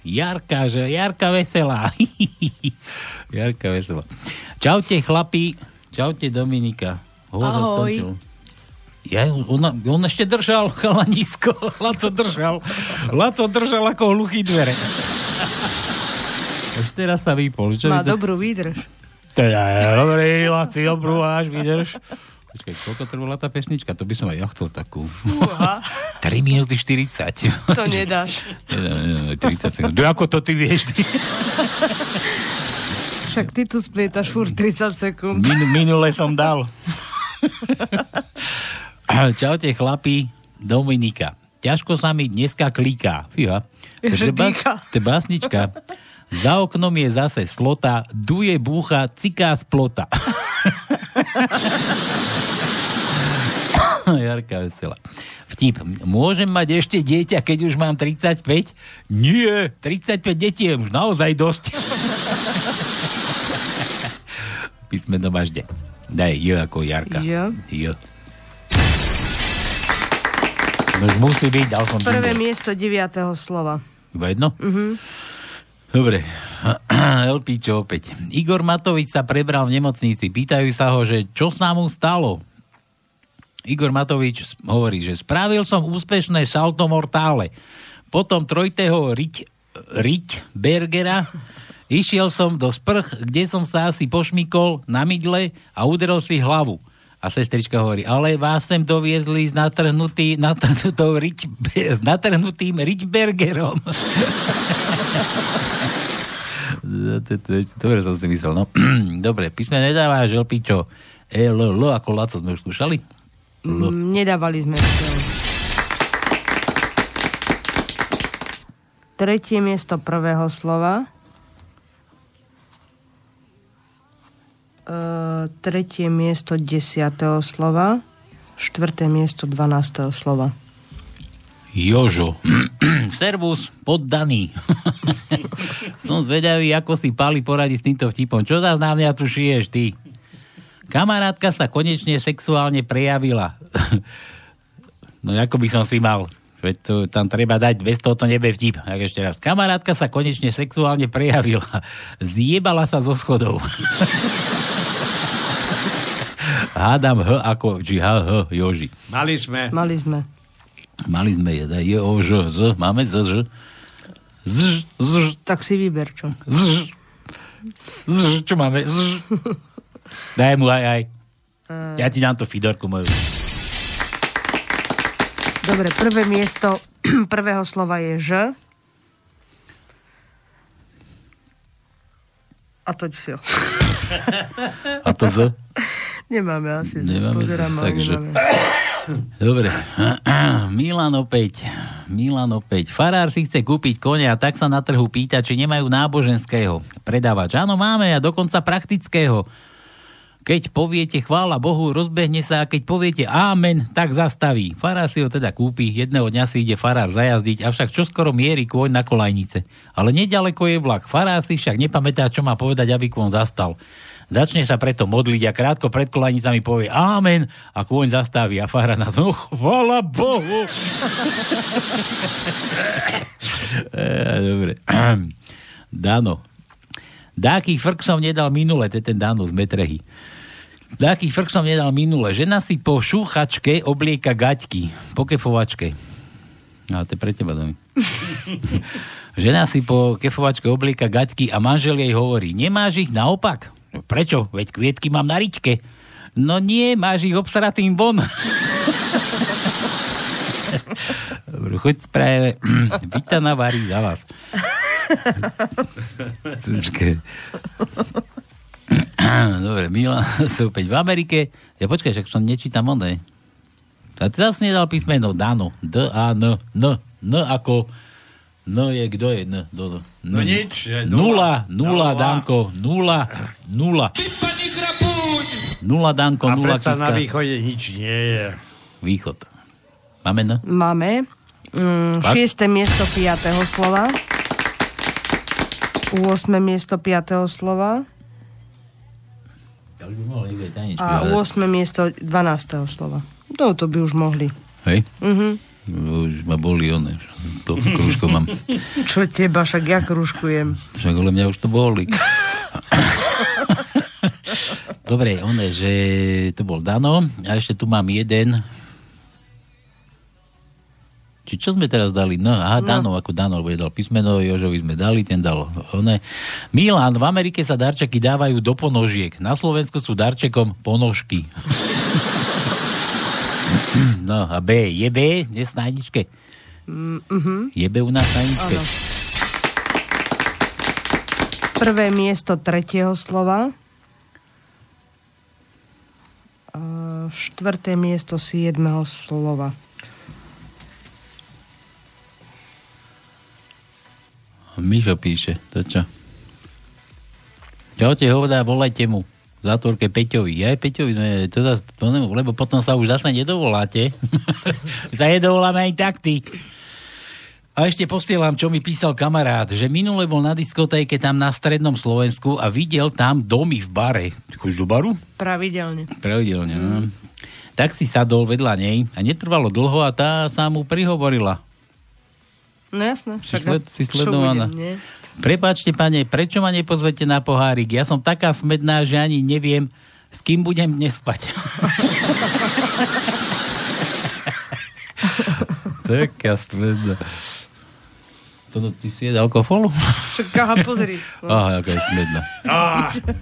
Jarka, že Jarka veselá. Jarka veselá. Čaute chlapi, čaute Dominika. Hovor Ahoj. skončil. Ja, on, on ešte držal, chalanisko. Laco držal. Laco držal ako hluchý dvere. Až teraz sa vypol. Čo Má je to? dobrú výdrž. Teda, dobrý, Laci, dobrú máš, vydrž. Počkaj, koľko trvala tá pesnička? To by som aj ja chcel takú. Uha, 3 minúty 40. to nedáš. Nie, nie, nie, 30 sekúnd. No ako to ty vieš? Ty? Však ty tu splietaš furt 30 sekúnd. Min, minule som dal. Čaute chlapi, Dominika. Ťažko sa mi dneska kliká. Fíha. Je básnička. Za oknom je zase slota, duje búcha, ciká z plota. Jarka veselá. Vtip. Môžem mať ešte dieťa, keď už mám 35? Nie, 35 detí je už naozaj dosť. Písmeno máš de. Daj J ako Jarka. J. J. No už musí byť, dal som Prvé miesto deviatého slova. Iba jedno? Mhm. Dobre. LPčo opäť. Igor Matovič sa prebral v nemocnici. Pýtajú sa ho, že čo sa mu stalo? Igor Matovič hovorí, že spravil som úspešné salto mortále. Potom trojtého riť, riť Bergera išiel som do sprch, kde som sa asi pošmikol na mydle a udrel si hlavu. A sestrička hovorí, ale vás sem doviezli s natrhnutý, natrhnutou riť, s natrhnutým Ričbergerom. Dobre som si myslel, no. Dobre, písme nedáva želpičo. E, L, L, ako Laco sme už skúšali? L. Mm, Nedávali sme. Tretie miesto prvého slova. Tretie miesto desiatého slova. Štvrté miesto dvanásteho slova. Jožo. Servus, poddaný. Som zvedavý, ako si Pali poradí s týmto vtipom. Čo zás na mňa tu šiješ, ty? Kamarátka sa konečne sexuálne prejavila. no ako by som si mal. Veď to, tam treba dať, bez toho to nebe vtip. Tak ešte raz. Kamarátka sa konečne sexuálne prejavila. Zjebala sa zo schodov. Hádam H ako, či H, H, Joži. Mali sme. Mali sme. Mali sme jeden, je o, ž, z, máme z, ž. Z, z, Tak si vyber čo. z, z, čo máme? Z, daj mu aj, aj. Ja ti dám to fidorku moju. Dobre, prvé miesto prvého slova je Ž. A si ho. A to z? Nemáme asi. Nemáme, Pozerám, takže- nemáme. Dobre. Milan opäť. Milan opäť. Farár si chce kúpiť konia a tak sa na trhu pýta, či nemajú náboženského. Predávač. Áno, máme a dokonca praktického. Keď poviete chvála Bohu, rozbehne sa a keď poviete amen, tak zastaví. Farár si ho teda kúpi, jedného dňa si ide farár zajazdiť, avšak čoskoro mierí kôň na kolajnice. Ale nedaleko je vlak. Farár si však nepamätá, čo má povedať, aby kôň zastal. Začne sa preto modliť a krátko pred kolajnicami povie amen a kôň zastaví a farár na to, chvála Bohu. E, Dobre. Dano. Dáky frk som nedal minule, to je ten Dano z Metrehy. Dáky frk som nedal minule. Žena si po šúchačke oblieka gaťky. Po kefovačke. No, to je pre teba, Domi. Žena si po kefovačke oblieka gaťky a manžel jej hovorí, nemáš ich naopak? No, Prečo? Veď kvietky mám na ričke. No nie, máš ich obstaratým von. Dobre, choď správe. Vita navarí za vás. Dobre, Milan sa opäť v Amerike. Ja počkaj, však som nečítam oné. A zase nedal písmeno Dano. D, A, N, N. N ako... N je, kto je N? Do, do. No nič, Nula, Nula. nula, Danko, nula, nula. Nula, Danko, A nula, na východe nič nie je. Východ. Máme N? Máme. Mm, Fakt? šiesté miesto piatého slova. 8. miesto piatého slova. A 8. miesto 12. slova. No, to by už mohli. Hej? Mhm. Už ma boli one. To krúžko mám. Čo teba, však ja kružkujem. Však ale mňa už to boli. Dobre, one, že to bol Dano. A ešte tu mám jeden. Či čo sme teraz dali? No, aha, No. Dano, ako Dano, lebo je dal písmeno, Jožovi sme dali, ten dal one. Milan, v Amerike sa darčeky dávajú do ponožiek. Na Slovensku sú darčekom ponožky. no a B, je B, dnes na jedničke. Mhm. Je B u nás na jedničke. Prvé miesto tretieho slova. A Štvrté miesto siedmeho slova. Mišo píše, to čo? Čaute, hovorá, volajte mu. V zátvorke Peťovi. Ja Peťovi, no, je- to, to ne, lebo potom sa už zase nedovoláte. sa nedovoláme aj tak ty. A ešte postielam, čo mi písal kamarát, že minule bol na diskotéke tam na strednom Slovensku a videl tam domy v bare. Chodíš do baru? Pravidelne. Pravidelne, no. Tak si sadol vedľa nej a netrvalo dlho a tá sa mu prihovorila. No jasné. Si, sled, si sledovaná. budem, nie? Prepáčte, pane, prečo ma nepozvete na pohárik? Ja som taká smedná, že ani neviem, s kým budem dnes spať. taká smedná. To no, ty si je alkoholu? Však aha, pozri. Aha, aká je smedná.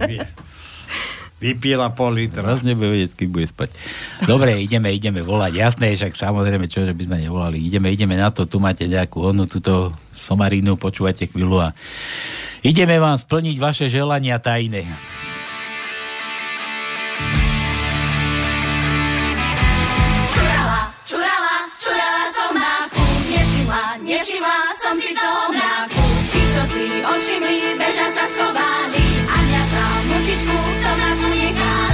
Vy- Vypila pol litra. Raz nebude vedieť, kým bude spať. Dobre, ideme, ideme volať. Jasné, však samozrejme, čo, že by sme nevolali. Ideme, ideme na to. Tu máte nejakú onu, túto somarínu, počúvate chvíľu a ideme vám splniť vaše želania tajné. Čurala, som si toho mráku. Tí, čo si ošimli, bežať sa schovali a mňa sa mučičku v tom mraku nechali.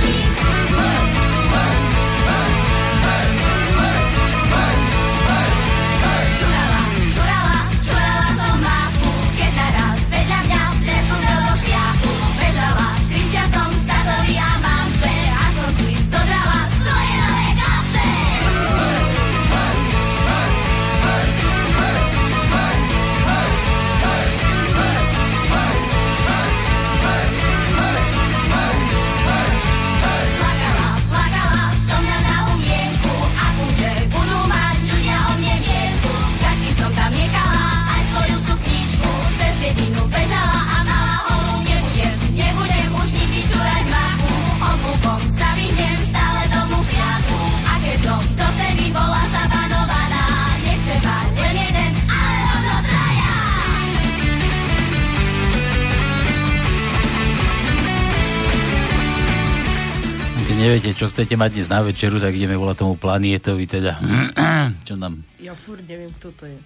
Chcete mať dnes na večeru, tak ideme volať tomu planietovi teda. čo nám... Ja furt neviem, kto to je.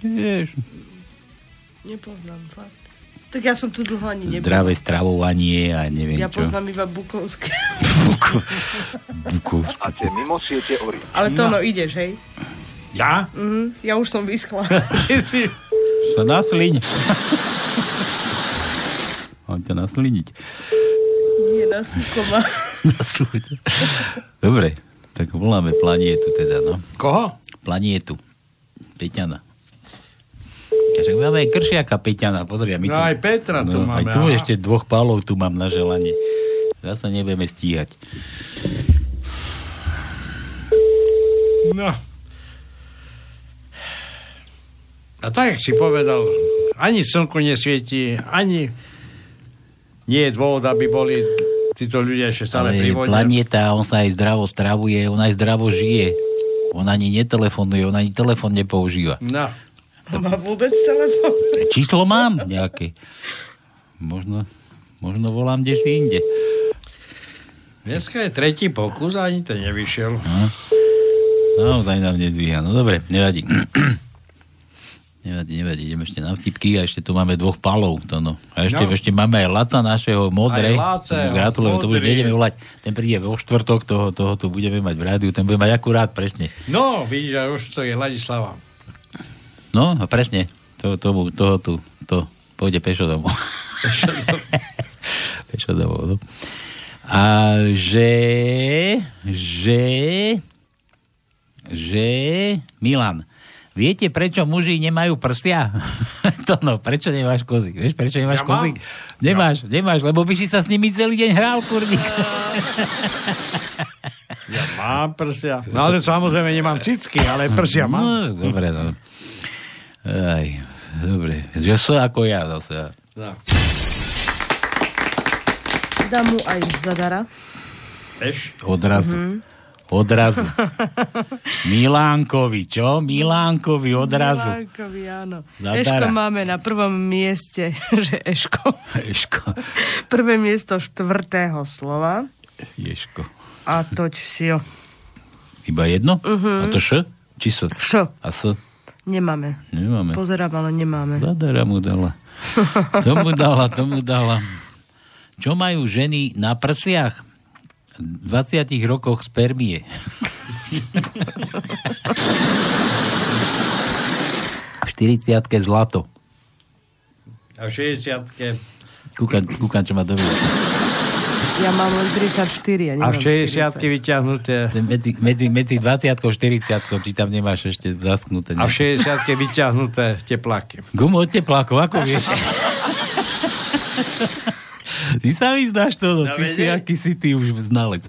Vieš, Nepoznám, fakt. Tak ja som tu dlho ani nebola. zdravé stravovanie a neviem Ja čo. poznám iba Bukovské. Buku. A tie mimo siete ori. Ale to no, ideš, hej? Ja? Mhm, ja už som vyschla. Sa nasliň. Mám ťa nasliniť. Nie na suko ma. Nasliň. Dobre, tak voláme planietu teda, no. Koho? Planietu. Peťana. Takže máme aj Kršiaka Peťana, pozri. My No aj Petra tu Aj máme, tu aha. ešte dvoch pálov tu mám na želanie. Zase nebudeme stíhať. No. A tak, jak si povedal, ani slnko nesvieti, ani nie je dôvod, aby boli títo ľudia ešte stále Ale privodia. planieta, on sa aj zdravo stravuje, on aj zdravo žije. On ani netelefonuje, on ani telefon nepoužíva. No. Má vôbec telefón? Číslo mám nejaké. Možno, možno volám kde si inde. Dneska je tretí pokus a ani to nevyšiel. No. Naozaj nám nedvíha. No dobre, nevadí. Nevadí, nevadí. Ideme ešte na vtipky a ešte tu máme dvoch palov. To no. A ešte, No. ešte máme aj Laca našeho modrej. Gratulujem, to už nejdeme volať. Ten príde vo štvrtok, toho, toho tu budeme mať v rádiu. Ten bude mať akurát presne. No, vidíš, a už to je Ladislava. No, a presne. To, tomu, toho tu, to pôjde pešo domov. pešo domov, no. A že, že, že, Milan, viete, prečo muži nemajú prstia? to no, prečo nemáš kozy? Vieš, prečo nemáš Ja kozy? Nemáš, nemáš, lebo by si sa s nimi celý deň hral, kurník. Ja mám prsia. No ale samozrejme nemám cicky, ale prsia mám. No, dobre, no. Aj, dobre. Že sú ako ja zase. No. Dám mu aj zadara. Eš? Odrazu. Mhm. Odrazu. Milánkovi, čo? Milánkovi odrazu. Milánkovi, áno. Zadara. Eško máme na prvom mieste, že Eško. Eško. Prvé miesto štvrtého slova. Ješko. A toč si ho. Iba jedno? A Mhm. to š? Či s? Š. A s? Nemáme. Nemáme. Pozerám, ale nemáme. Zadara mu dala. To mu dala, to mu dala. Čo majú ženy na prsiach? V 20 rokoch spermie. V 40 zlato. A v 60 Kúkam, kúkam čo ma dobre. Ja mám len 34, ja A v 60 vyťahnuté. Medzi, medzi, medzi 20 a 40 či tam nemáš ešte zasknuté. A v 60 vyťahnuté tepláky. Gumu od teplákov, ako vieš? ty sa mi zdáš to, no, ty si, aký si ty už znalec.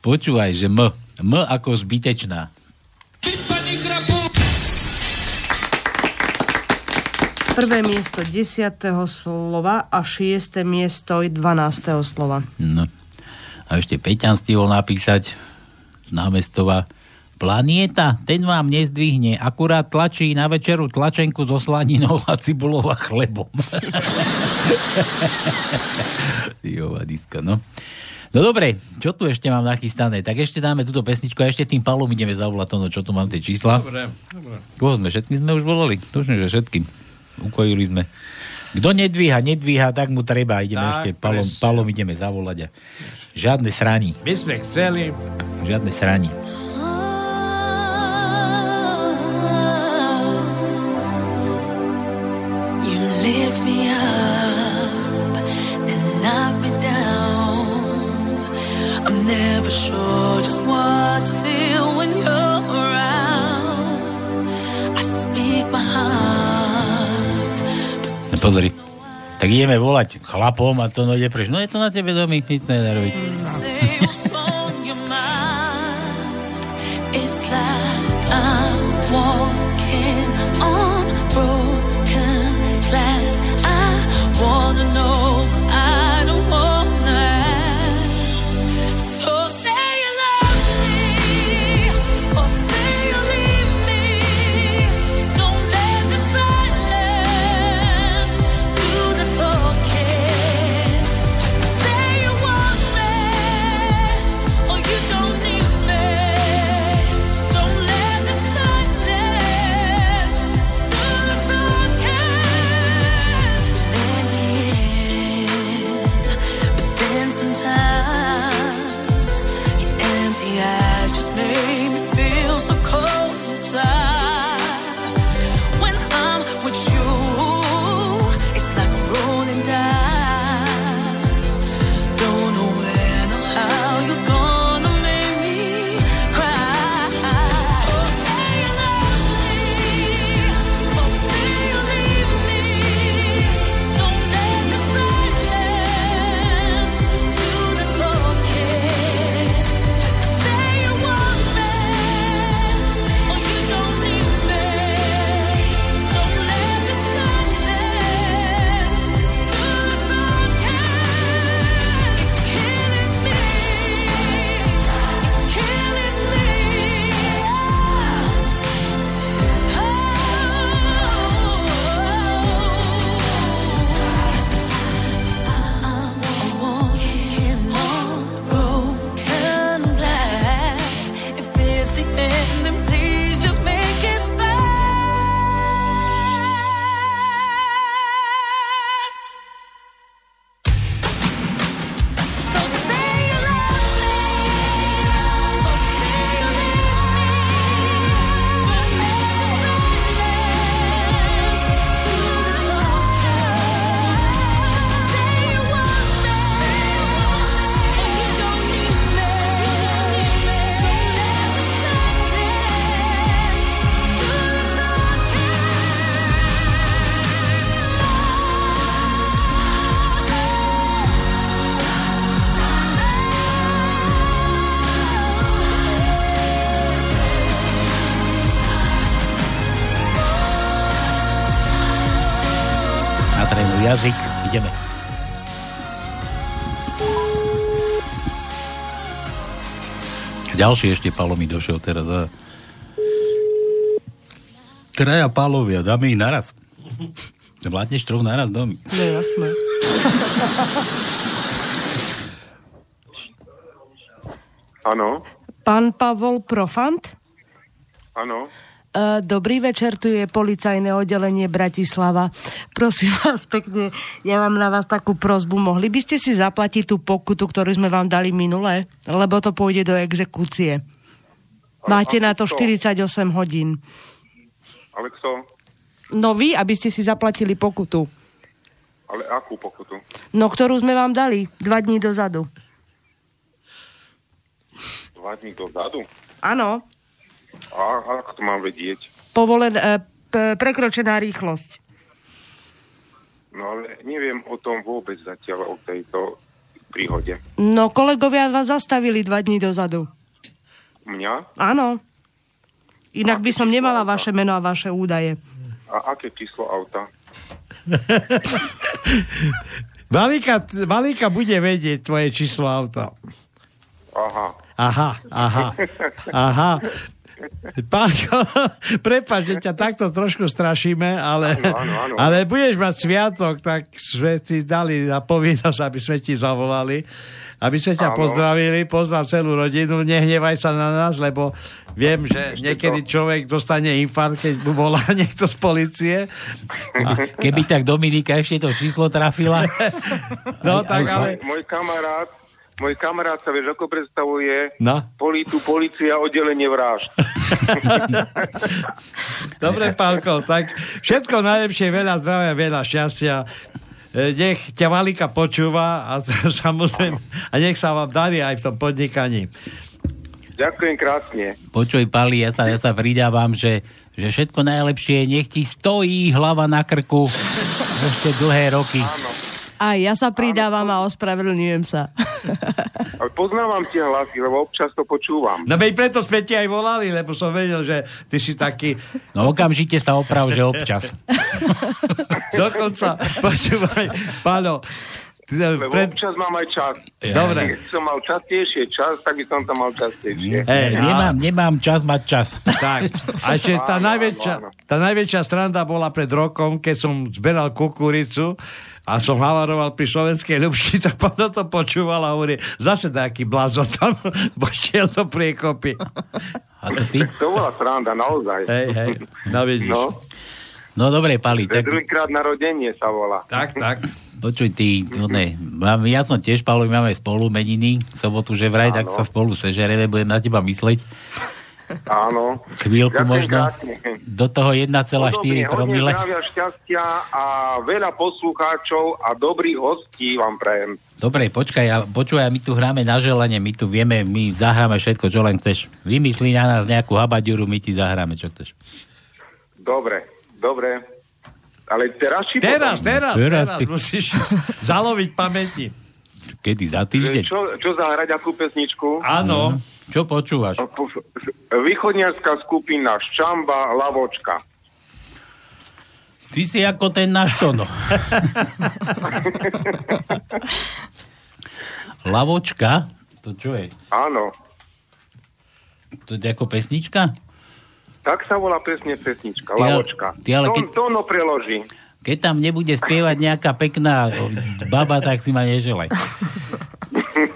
Počúvaj, že M. M ako zbytečná. Prvé miesto 10. slova a 6. miesto 12. slova. No. A ešte Peťan stihol napísať z námestova Planieta, ten vám nezdvihne, akurát tlačí na večeru tlačenku so slaninou a cibulou a chlebom. Jo, no. No dobre, čo tu ešte mám nachystané? Tak ešte dáme túto pesničku a ešte tým palom ideme zavolať to, no, čo tu mám tie čísla. Dobre, dobre. Koho sme? Všetkým sme už volali. Tuším, že všetkým. Ukojili sme. Kto nedvíha, nedvíha, tak mu treba. Ideme Tak, ešte palom, palom ideme zavolať. A žiadne sraní. My sme chceli. Žiadne sraní. Pozri. Tak ideme volať chlapom a to no ide preč. No je to na tebe domy, nic nedaroviť. Jazyk. Ideme. Ďalší ešte Palo mi došiel teraz. A... Traja Palovia, dáme ich naraz. Vládneš troch naraz domy. No jasné. Áno, Pán Pavol Profant? áno. E, Dobrý večer, tu je policajné oddelenie Bratislava. Prosím vás pekne, ja mám na vás takú prozbu. Mohli by ste si zaplatiť tú pokutu, ktorú sme vám dali minule? Lebo to pôjde do exekúcie. Máte na to 48 hodín. Ale kto? No vy, aby ste si zaplatili pokutu. Ale akú pokutu? No, ktorú sme vám dali dva dní dozadu. Dva dní dozadu? Áno, A ako to mám vedieť? povolen, e, p- prekročená rýchlosť. No ale neviem o tom vôbec zatiaľ, o tejto príhode. No, kolegovia vás zastavili dva dní dozadu. Mňa? Áno. Inak by som nemala vaše meno a vaše údaje. A aké číslo auta? Malika, Malika bude vedieť tvoje číslo auta. Aha. Aha, aha, aha. Pánko, prepáč, že ťa takto trošku strašíme, ale, Áno, áno, áno. ale budeš mať sviatok, tak sme ti dali na povinnosť, aby sme ti zavolali, aby sme ťa Áno. pozdravili, pozdrav celú rodinu, nehnevaj sa na nás, lebo viem, že niekedy človek dostane infarkt, keď mu volá niekto z policie. Keby tak Dominika ešte to číslo trafila. No tak ale... Môj kamarát, môj kamarát sa vieš, ako predstavuje No. Politu, policia, oddelenie vražd. Dobre, Pálko, tak všetko najlepšie, veľa zdravia, veľa šťastia. E, Nech ťa Malika počúva a samozrejme, a nech sa vám darí aj v tom podnikaní. Ďakujem krásne. Počuj, Pali, ja sa, ja sa pridávam, že, že všetko najlepšie, nech ti stojí hlava na krku ešte dlhé roky. A ja sa pridávam a ospravedlňujem sa. Ale poznávam tie hlasy, lebo občas to počúvam. No veď preto sme ti aj volali, lebo som vedel, že ty si taký... No okamžite sa oprav, že občas. Dokonca, počúvaj, Lebo pred... občas mám aj čas. Dobre. Keď som mal častejšie čas, tak by som to mal častejšie. Hej, nemám, nemám čas mať čas. Tak. A ešte tá Áno, najväčšia, áno. tá najväčšia sranda bola pred rokom, keď som zberal kukuricu a som havaroval pri slovenskej ľubši, tak Pano to počúval a hovorí, zase nejaký blázon tam pošiel do priekopy. A to ty? To bola sranda, naozaj. Hej, hej, no vidíš. No, No dobre, Pali, to je tak druhýkrát narodenie sa volá. Tak, tak. počuj ty, no ne, mám, ja som tiež, Palo, my máme spolu meniny, sobotu, že vraj, tak sa spolu sežereme, budem na teba mysleť. Áno. Chvíľku Ďakujem možno. krásne. Do toho 1,4 Podobne, promile. Hodne šťastia a veľa poslucháčov a dobrých hostí vám prajem. Dobre, počkaj, a počúvaj, my tu hráme na želanie, my tu vieme, my zahráme všetko, čo len chceš. Vymyslí na nás nejakú habadiuru, my ti zahráme, čo chceš. Dobre, dobre. Ale teraz či Teraz, potom? teraz, Teraz, teraz, ty- musíš zaloviť pamäti. Kedy, za týždeň? Čo, čo zahrať, akú pesničku? Áno. Čo počúvaš? Východniarská skupina Ščamba, Lavočka. Ty si ako ten náš Tono. Lavočka? To čo je? Áno. To je ako pesnička? Tak sa volá presne pesnička, Ty Lavočka. ty ale Tón- keď- Tóno preloží. Keď tam nebude spievať nejaká pekná baba, tak si ma neželaj.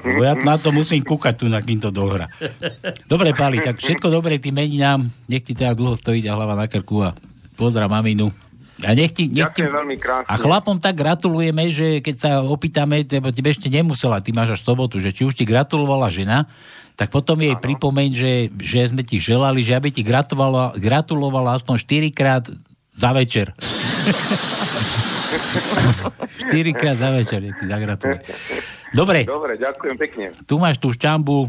Lebo ja na to musím kúkať tu, na kým to dohra. Dobre, Pali, tak všetko dobre tým meninám. Nech ti tak dlho stojí ťa hlava na krku a pozdrav maminu. A nech ti, nech ti, veľmi krásne. a chlapom tak gratulujeme, že keď sa opýtame, lebo tebe ešte nemusela, ty máš až sobotu, že či už ti gratulovala žena, tak potom jej pripomeň, že, že sme ti želali, že aby ti gratulovala, gratulovala aspoň 4 krát za večer. 4 krát za večer, nech ti zagratuluje. Dobre, Dobre, ďakujem pekne. tu máš tú šťambu,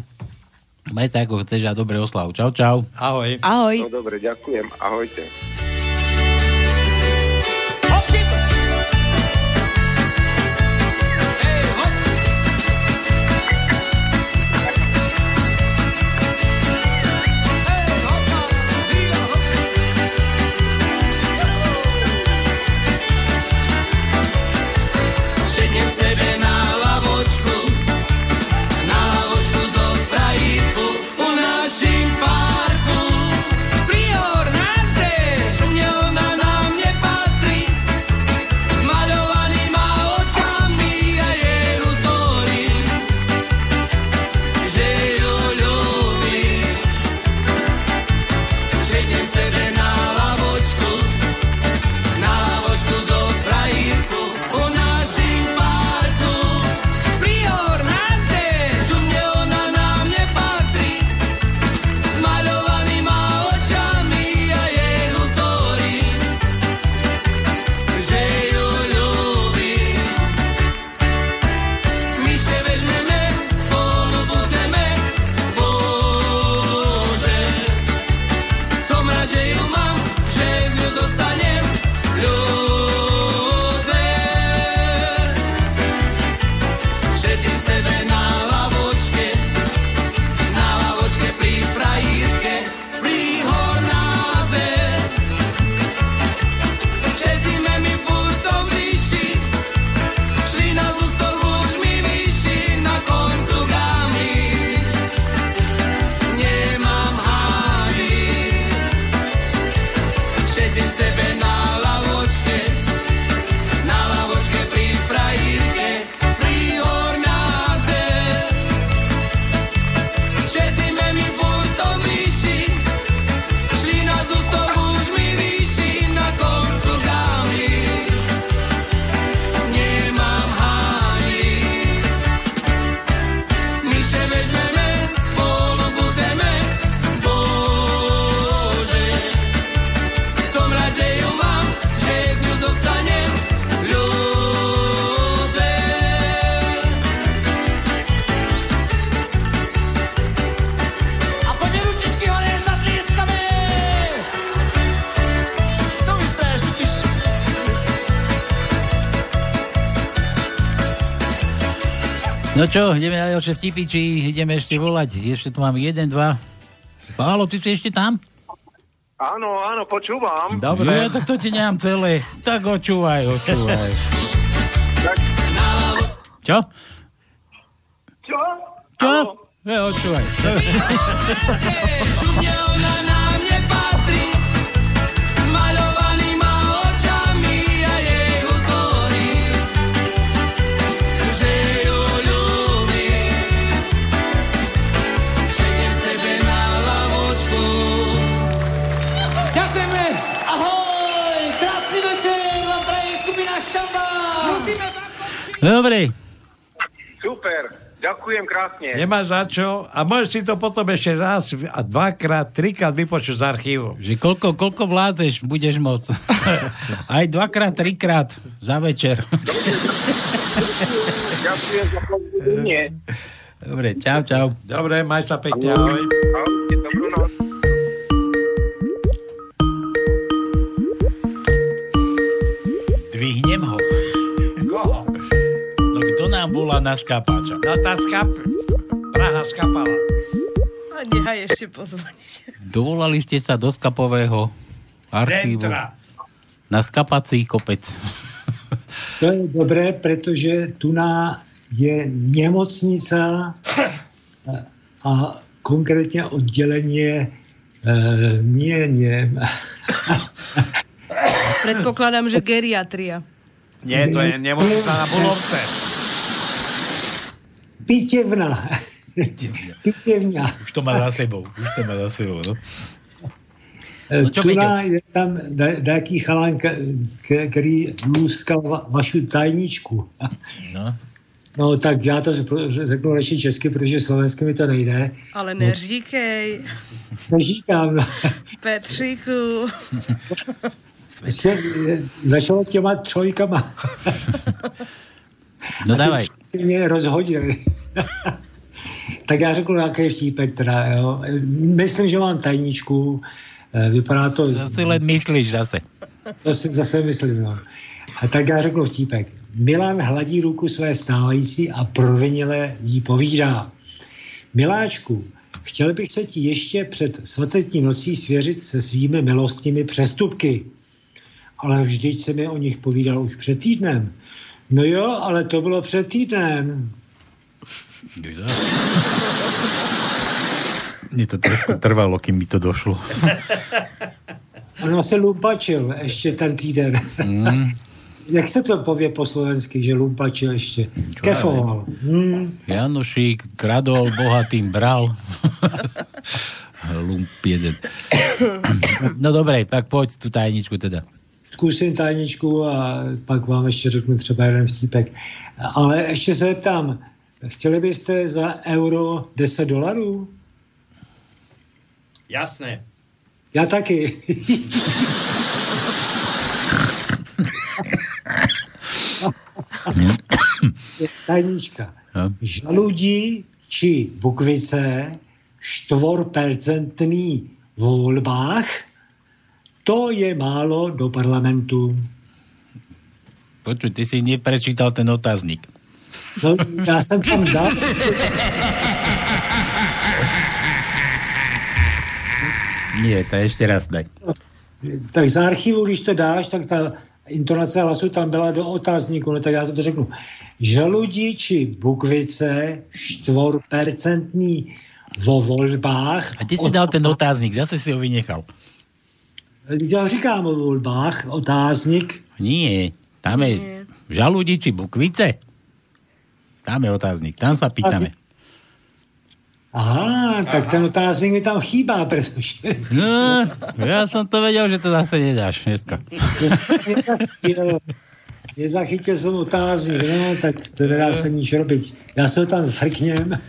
maj sa ako chceš a dobre oslav. Čau, čau. Ahoj. Ahoj. No dobre, ďakujem. Ahojte. No čo, ideme na ďalšie vtipy, či ideme ešte volať? Ešte tu mám jeden, dva. Pálo, ty si ešte tam? Áno, áno, počúvam. Dobre. Ja, tak to ti nemám celé. Tak očúvaj, očúvaj. Čo? Čo? Čo? Ja, očúvaj. Dobre. Super, ďakujem krásne. Nemá za čo. A môžeš si to potom ešte raz a dvakrát, trikrát vypočuť z archívu. Že koľko, koľko vládzeš, budeš môcť. Aj dvakrát, trikrát za večer. Ďakujem za pozbudenie. Dobre, čau, čau. Dobre, maj sa pekne, ahoj. Ahojte, nám volá na skápača? No tá skap... Praha skapala. A nechaj ešte pozvoniť. Dovolali ste sa do skapového archívu. Centra. Na skapací kopec. To je dobré, pretože tu na je nemocnica a, a konkrétne oddelenie e, nie, nie. Predpokladám, že geriatria. Nie, to je nemocnica na Bulovce. Pitevna. Pitevňa. Už to má za sebou. Už to má za sebou, no. No čo, je tam da- nejaký chalán, který lúskal va- vašu tajničku. No. No tak já to řeknu radši česky, protože slovensky mi to nejde. Ale neříkej, Neříkám, no. Petříku. Se, začalo těma trojkama. No dávaj. Mě rozhodili. tak já řeknu nějaký vtípek teda, jo. Myslím, že mám tajničku, eh, vypadá to... To si len myslíš zase. To si zase myslím, no. A tak já řeknu vtípek. Milan hladí ruku své stávající a provinile jí povídá. Miláčku, chtěl bych se ti ještě před svatební nocí svěřit se svými milostnými přestupky. Ale vždyť se mi o nich povídal už před týdnem. No jo, ale to bylo před týdnem. Mne to trošku trvalo, kým mi to došlo. Ono se lumpačil ještě ten týden. Mm. Jak se to pově po slovensky, že lumpačil ještě? Kefoval. Hmm. Janošík kradol, bohatým bral. Lump jeden. No dobre, tak poď tú tajničku teda. Zkusím tajničku a pak vám ještě řeknu třeba jeden vtípek. Ale ještě se zeptám, chtěli byste za euro 10 dolarů? Jasné. Já taky. Tajnička. Žaludí či bukvice štvorpercentný v volbách, to je málo do parlamentu. Počuj, ty si neprečítal ten otáznik. No, já jsem tam dal. Nie, to ešte raz daj. Tak z archivu, když to dáš, tak ta intonace hlasu tam byla do otázníku, no tak já to řeknu. Žaludí či bukvice štvorpercentný vo voľbách. A ty si dal ten otáznik, zase si ho vynechal. Já říkám o volbách, otáznik. Nie, tam je žalúdi či bukvice. Tam je otáznik, tam sa pýtame. Aha, tak ten otáznik mi tam chýbá, pretože... No, ja som to vedel, že to zase nedáš dneska. Nezachytil, nezachytil som otáznik, no, tak to nedá sa nič robiť. Ja sa ho tam frknem.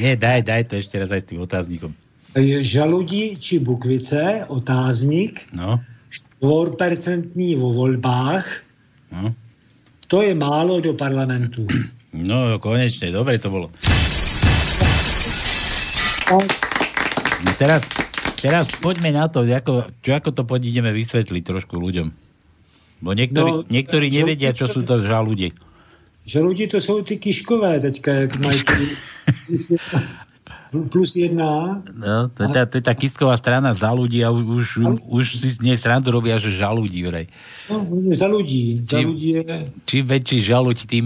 Nie, daj, daj to ešte raz aj s tým otáznikom. Žaludí či bukvice, otáznik, No, 4% vo voľbách, no. to je málo do parlamentu. No, konečne, dobre to bolo. No teraz, teraz poďme na to, ako, čo, ako to ideme vysvetliť trošku ľuďom. Bo niektorí, No, no, niektorí že- nevedia, čo sú to žalúdi. Žaludí to jsou ty kiškové teďka, jak mají plus jedna. No, to je tá, to je tá kisková strana za ľudí a už, už, už si z nej srandu robia, že žalúdi vraj. No, za ľudí. Za Čím- ľudí je... Čím väčší žaluď, tým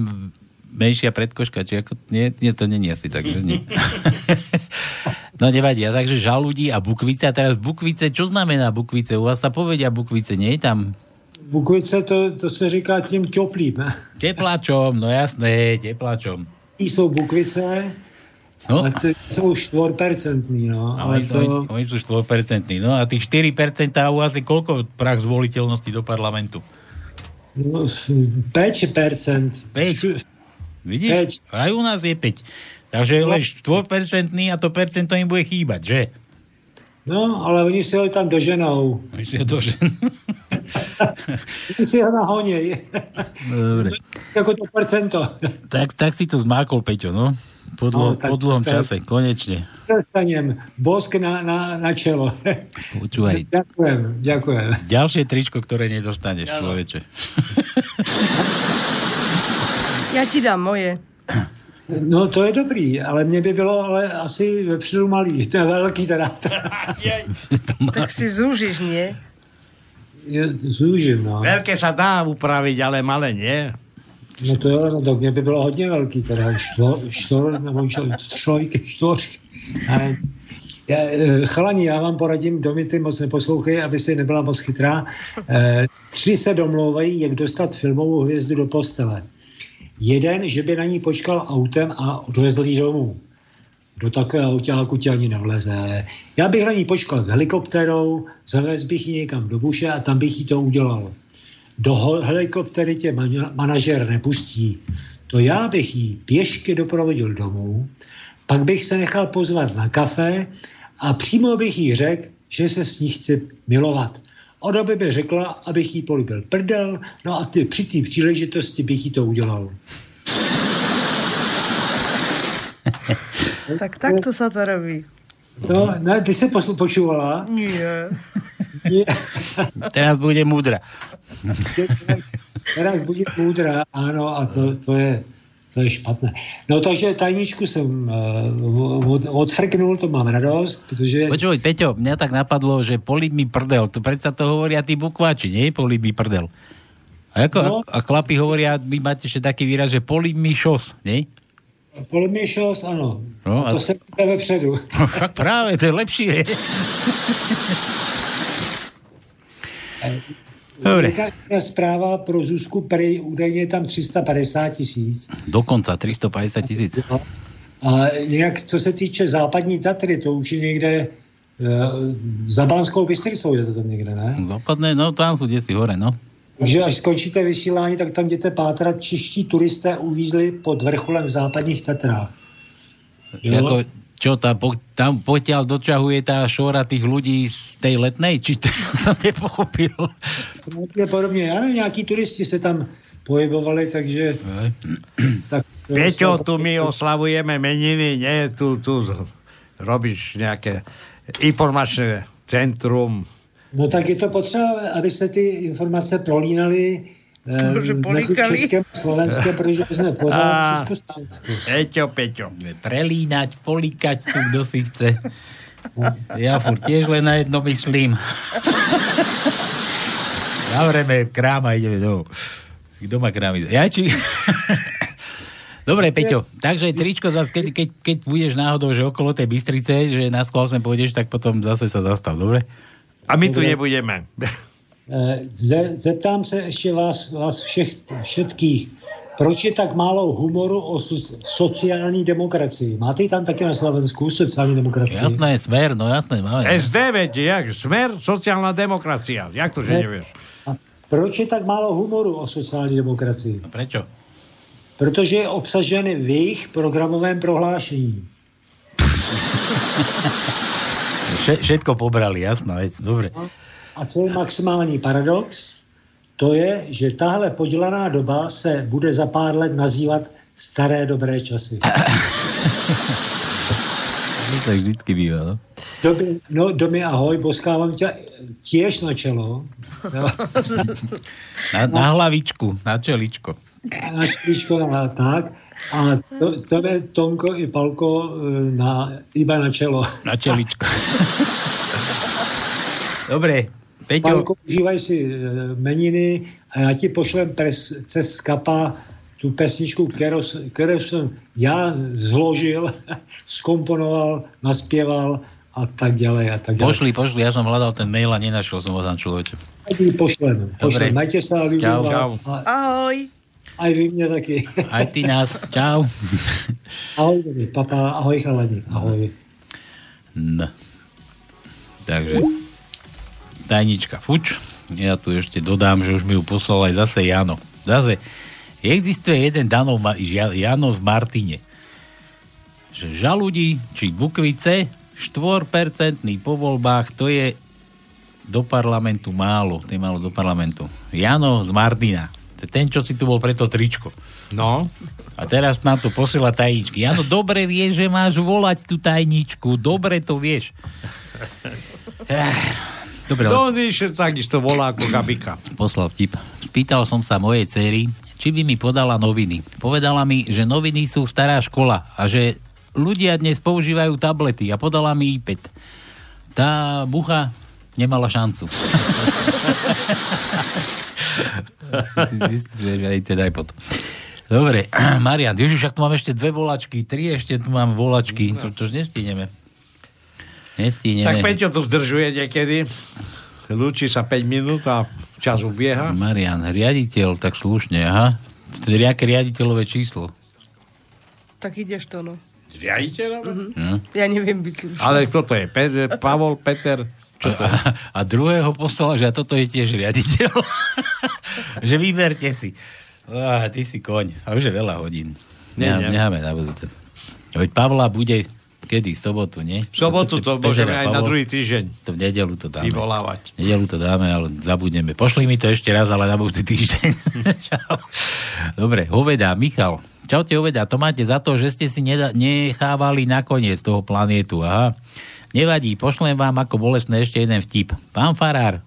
menšia predkoška. Či ako, nie, nie, to není asi tak, že nie. no nevadí, a takže žalúdi a bukvice. A teraz bukvice, čo znamená bukvice? U vás sa povedia bukvice, nie je tam Bukvice, to, to se říká těm teplým. tepláčom, no jasné, tepláčom. Tí jsou bukvice, No. a ty jsou čtvorpercentní, no. A Ale oni, sú, to, oni sú 4%. No a tých 4% u vás je koľko prach zvoliteľnosti do parlamentu? no, 5 percent. 5. Vidíš? Päť. Aj u nás je 5. Takže je len 4% a to percento im bude chýbať, že? No, ale oni si ho tam doženou. Oni si ho doženou. Oni si ho nahoněj. No, dobre. jako to percento. Tak, tak si to zmákol, Peťo, no. Po, dlho, No, po dlhom je- čase, konečne. Prestanem. Bosk na, na, na čelo. Počúvaj. ďakujem, ďakujem. Ďalšie tričko, ktoré nedostaneš, človeče. Ja ti dám moje. No to je dobrý, ale mě by bylo ale asi vepředu malý, ten velký teda. Tak si zúžiš, nie? Zúžim, no. Veľké sa dá upraviť, ale malé nie. No to jo, no to mě by bylo hodně velký teda, štvor, štvor nebo trojky, čtvořky. Ale eh, chalani, já vám poradím, kdo mi ty moc neposlouchej, aby si nebyla moc chytrá. Eh, tři se domlouvají, jak dostat filmovou hvězdu do postele. Jeden, že by na ní počkal autem a odvezl jí domů. Do takového autáku tě ani nevleze. Já bych na ní počkal s helikopterou, zavez bych ji někam do buše a tam bych jí to udělal. Do helikoptery tě man- manažer nepustí. To já bych jí pěšky doprovodil domů, pak bych se nechal pozvat na kafe a přímo bych jí řekl, že se s ní chci milovat. Doby by řekla, abych jí políbil prdel, no a ty, při té příležitosti bych jí to udělal. Tak takto sa to robí. No, ne, ty se počúvala? Nie. Nie. Teraz bude múdra. Teraz bude múdra, áno, a to, to, je, to je špatné. No takže tajničku jsem uh, od, odfrknul, to mám radost, protože... Počuj, Peťo, mňa tak napadlo, že políb mi prdel. To predsa to hovoria tí bukváči, nie? Políb mi prdel. A, ako, No. a, a chlapi hovoria, vy máte ešte taký výraz, že políb mi šos, nie? Polemišos, ano. No, to a- se říká vepředu. No, však práve, to je lepšie. Dobre. Jaká zpráva pro Zuzku Prej, údajně je tam 350 tisíc. Dokonca 350 tisíc. A jinak, co se týče západní Tatry, to už je někde uh, za Banskou Bystricou je to tam někde, ne? Západné, no tam sú desi hore, no. Takže až skončíte vysílání, tak tam jděte pátrat, čeští turisté uvízli pod vrcholem v západních Tatrách. Jo. Jako, čo tá, po, tam potiaľ dočahuje tá šora tých ľudí z tej letnej, či to som nepochopil. Pravděpodobně, já nevím, nějaký turisti se tam pohybovali, takže... tak, Peťo, tu my oslavujeme meniny, nie? Tu, tu robíš nejaké informačné centrum. No tak je to potřeba, aby se ty informace prolínaly Že mezi polikali. Slovenskem, protože jsme pořád. Peťo, Peťo. Prelínať, polikať tu, kto si chce. Ja furt tiež len na jedno myslím. Zavreme krám a ideme do... Kto má krám? Ja či... Dobre, Peťo, takže tričko, zase, keď, keď, keď budeš náhodou, že okolo tej Bystrice, že na skôl sem pôjdeš, tak potom zase sa zastav, dobre? A my tu nebudeme. Ze, zeptám se ještě vás, vás všech, všetkých, proč je tak málo humoru o so, sociální demokracii? Máte tam taky na Slovensku, sociální demokracii? Jasné, smer, no jasné, máme. SD, veď, jak? Smer, sociálna demokracia. Jak to, že Ne. nevieš? Proč je tak málo humoru o sociální demokracii? Prečo? Protože je obsažen v jejich programovém prohlášení. Vše, všetko pobrali, jasná vec, dobre. A co je maximální paradox? To je, že tahle podělaná doba se bude za pár let nazývat staré dobré časy. To tak vždycky býva, no. Doby, no, domy ahoj, boskávám tě tiež na čelo. Jo. Na, na hlavičku, na čeličko. Na čeličko, na, tak. A to, to je Tonko i Palko e, na, iba na čelo. Na čeličko. Dobre, Peťo. Palko, užívaj si e, meniny a já ti pošlem pres, cez skapa tu pesničku, kterou, kterou jsem já zložil, skomponoval, naspěval a tak ďalej a tak ďalej. Pošli, pošli, ja som hľadal ten mail a nenašiel som ho tam človeče. Pošlem. Dobre. pošlem. Majte sa, ľubím Čau. Čau. A, Ahoj. aj vy mne taky. Aj ty nás, čau. Ahoj, papa, ahoj chalani, ahoj. No. Takže tajnička fuč. Ja tu ešte dodám, že už mi ju poslal aj zase Jano. Zase existuje jeden Danov Jano v Martine. Že žaludí, či bukvice, 4% po voľbách, to je do parlamentu málo. To je málo do parlamentu. Jano z Martina. To je ten, čo si tu bol pre to tričko. No. A teraz nám tu posiela tajničky. Jano, dobre vieš, že máš volať tú tajničku. Dobre to vieš. Dobre, ale- No, on ešte takisto volá ako Gabika. poslal vtip. Spýtal som sa mojej cery, či by mi podala noviny. Povedala mi, že noviny sú stará škola a že ľudia dnes používajú tablety a podala mi iPad. Tá bucha nemala šancu. Dobre, Marian, ježiš, ak tu mám ešte dve volačky, tri ešte tu mám volačky, to, to už nestíneme. Nestíneme. Tak Peťo tu zdržuje niekedy. Lúči sa 5 minút a čas ubieha. Marian, riaditeľ, tak slušne, aha. To je nejaké riaditeľové číslo. Tak ideš to, no. Riaditeľ? Hm? Ja neviem byť slušný. Ale kto to je? Peter, Pavol, Peter? Čo to je? A, a druhého poslala, že a toto je tiež riaditeľ. že vyberte si. Ah, ty si koň. A už je veľa hodín. Nie, Nechá- nie. Necháme na budúce. Veď Pavla bude kedy? V sobotu, nie? V sobotu to Peter môžeme aj na druhý týždeň To v nedelu to dáme. vyvolávať. V nedelu to dáme, ale zabudneme. Pošli mi to ešte raz, ale na budúci týždeň. Čau. Dobre, hoveda, Michal. Čaute, hoveda. To máte za to, že ste si neda- nechávali nakoniec toho planétu. Aha. Nevadí, pošlem vám ako bolestné ešte jeden vtip. Pán Farár,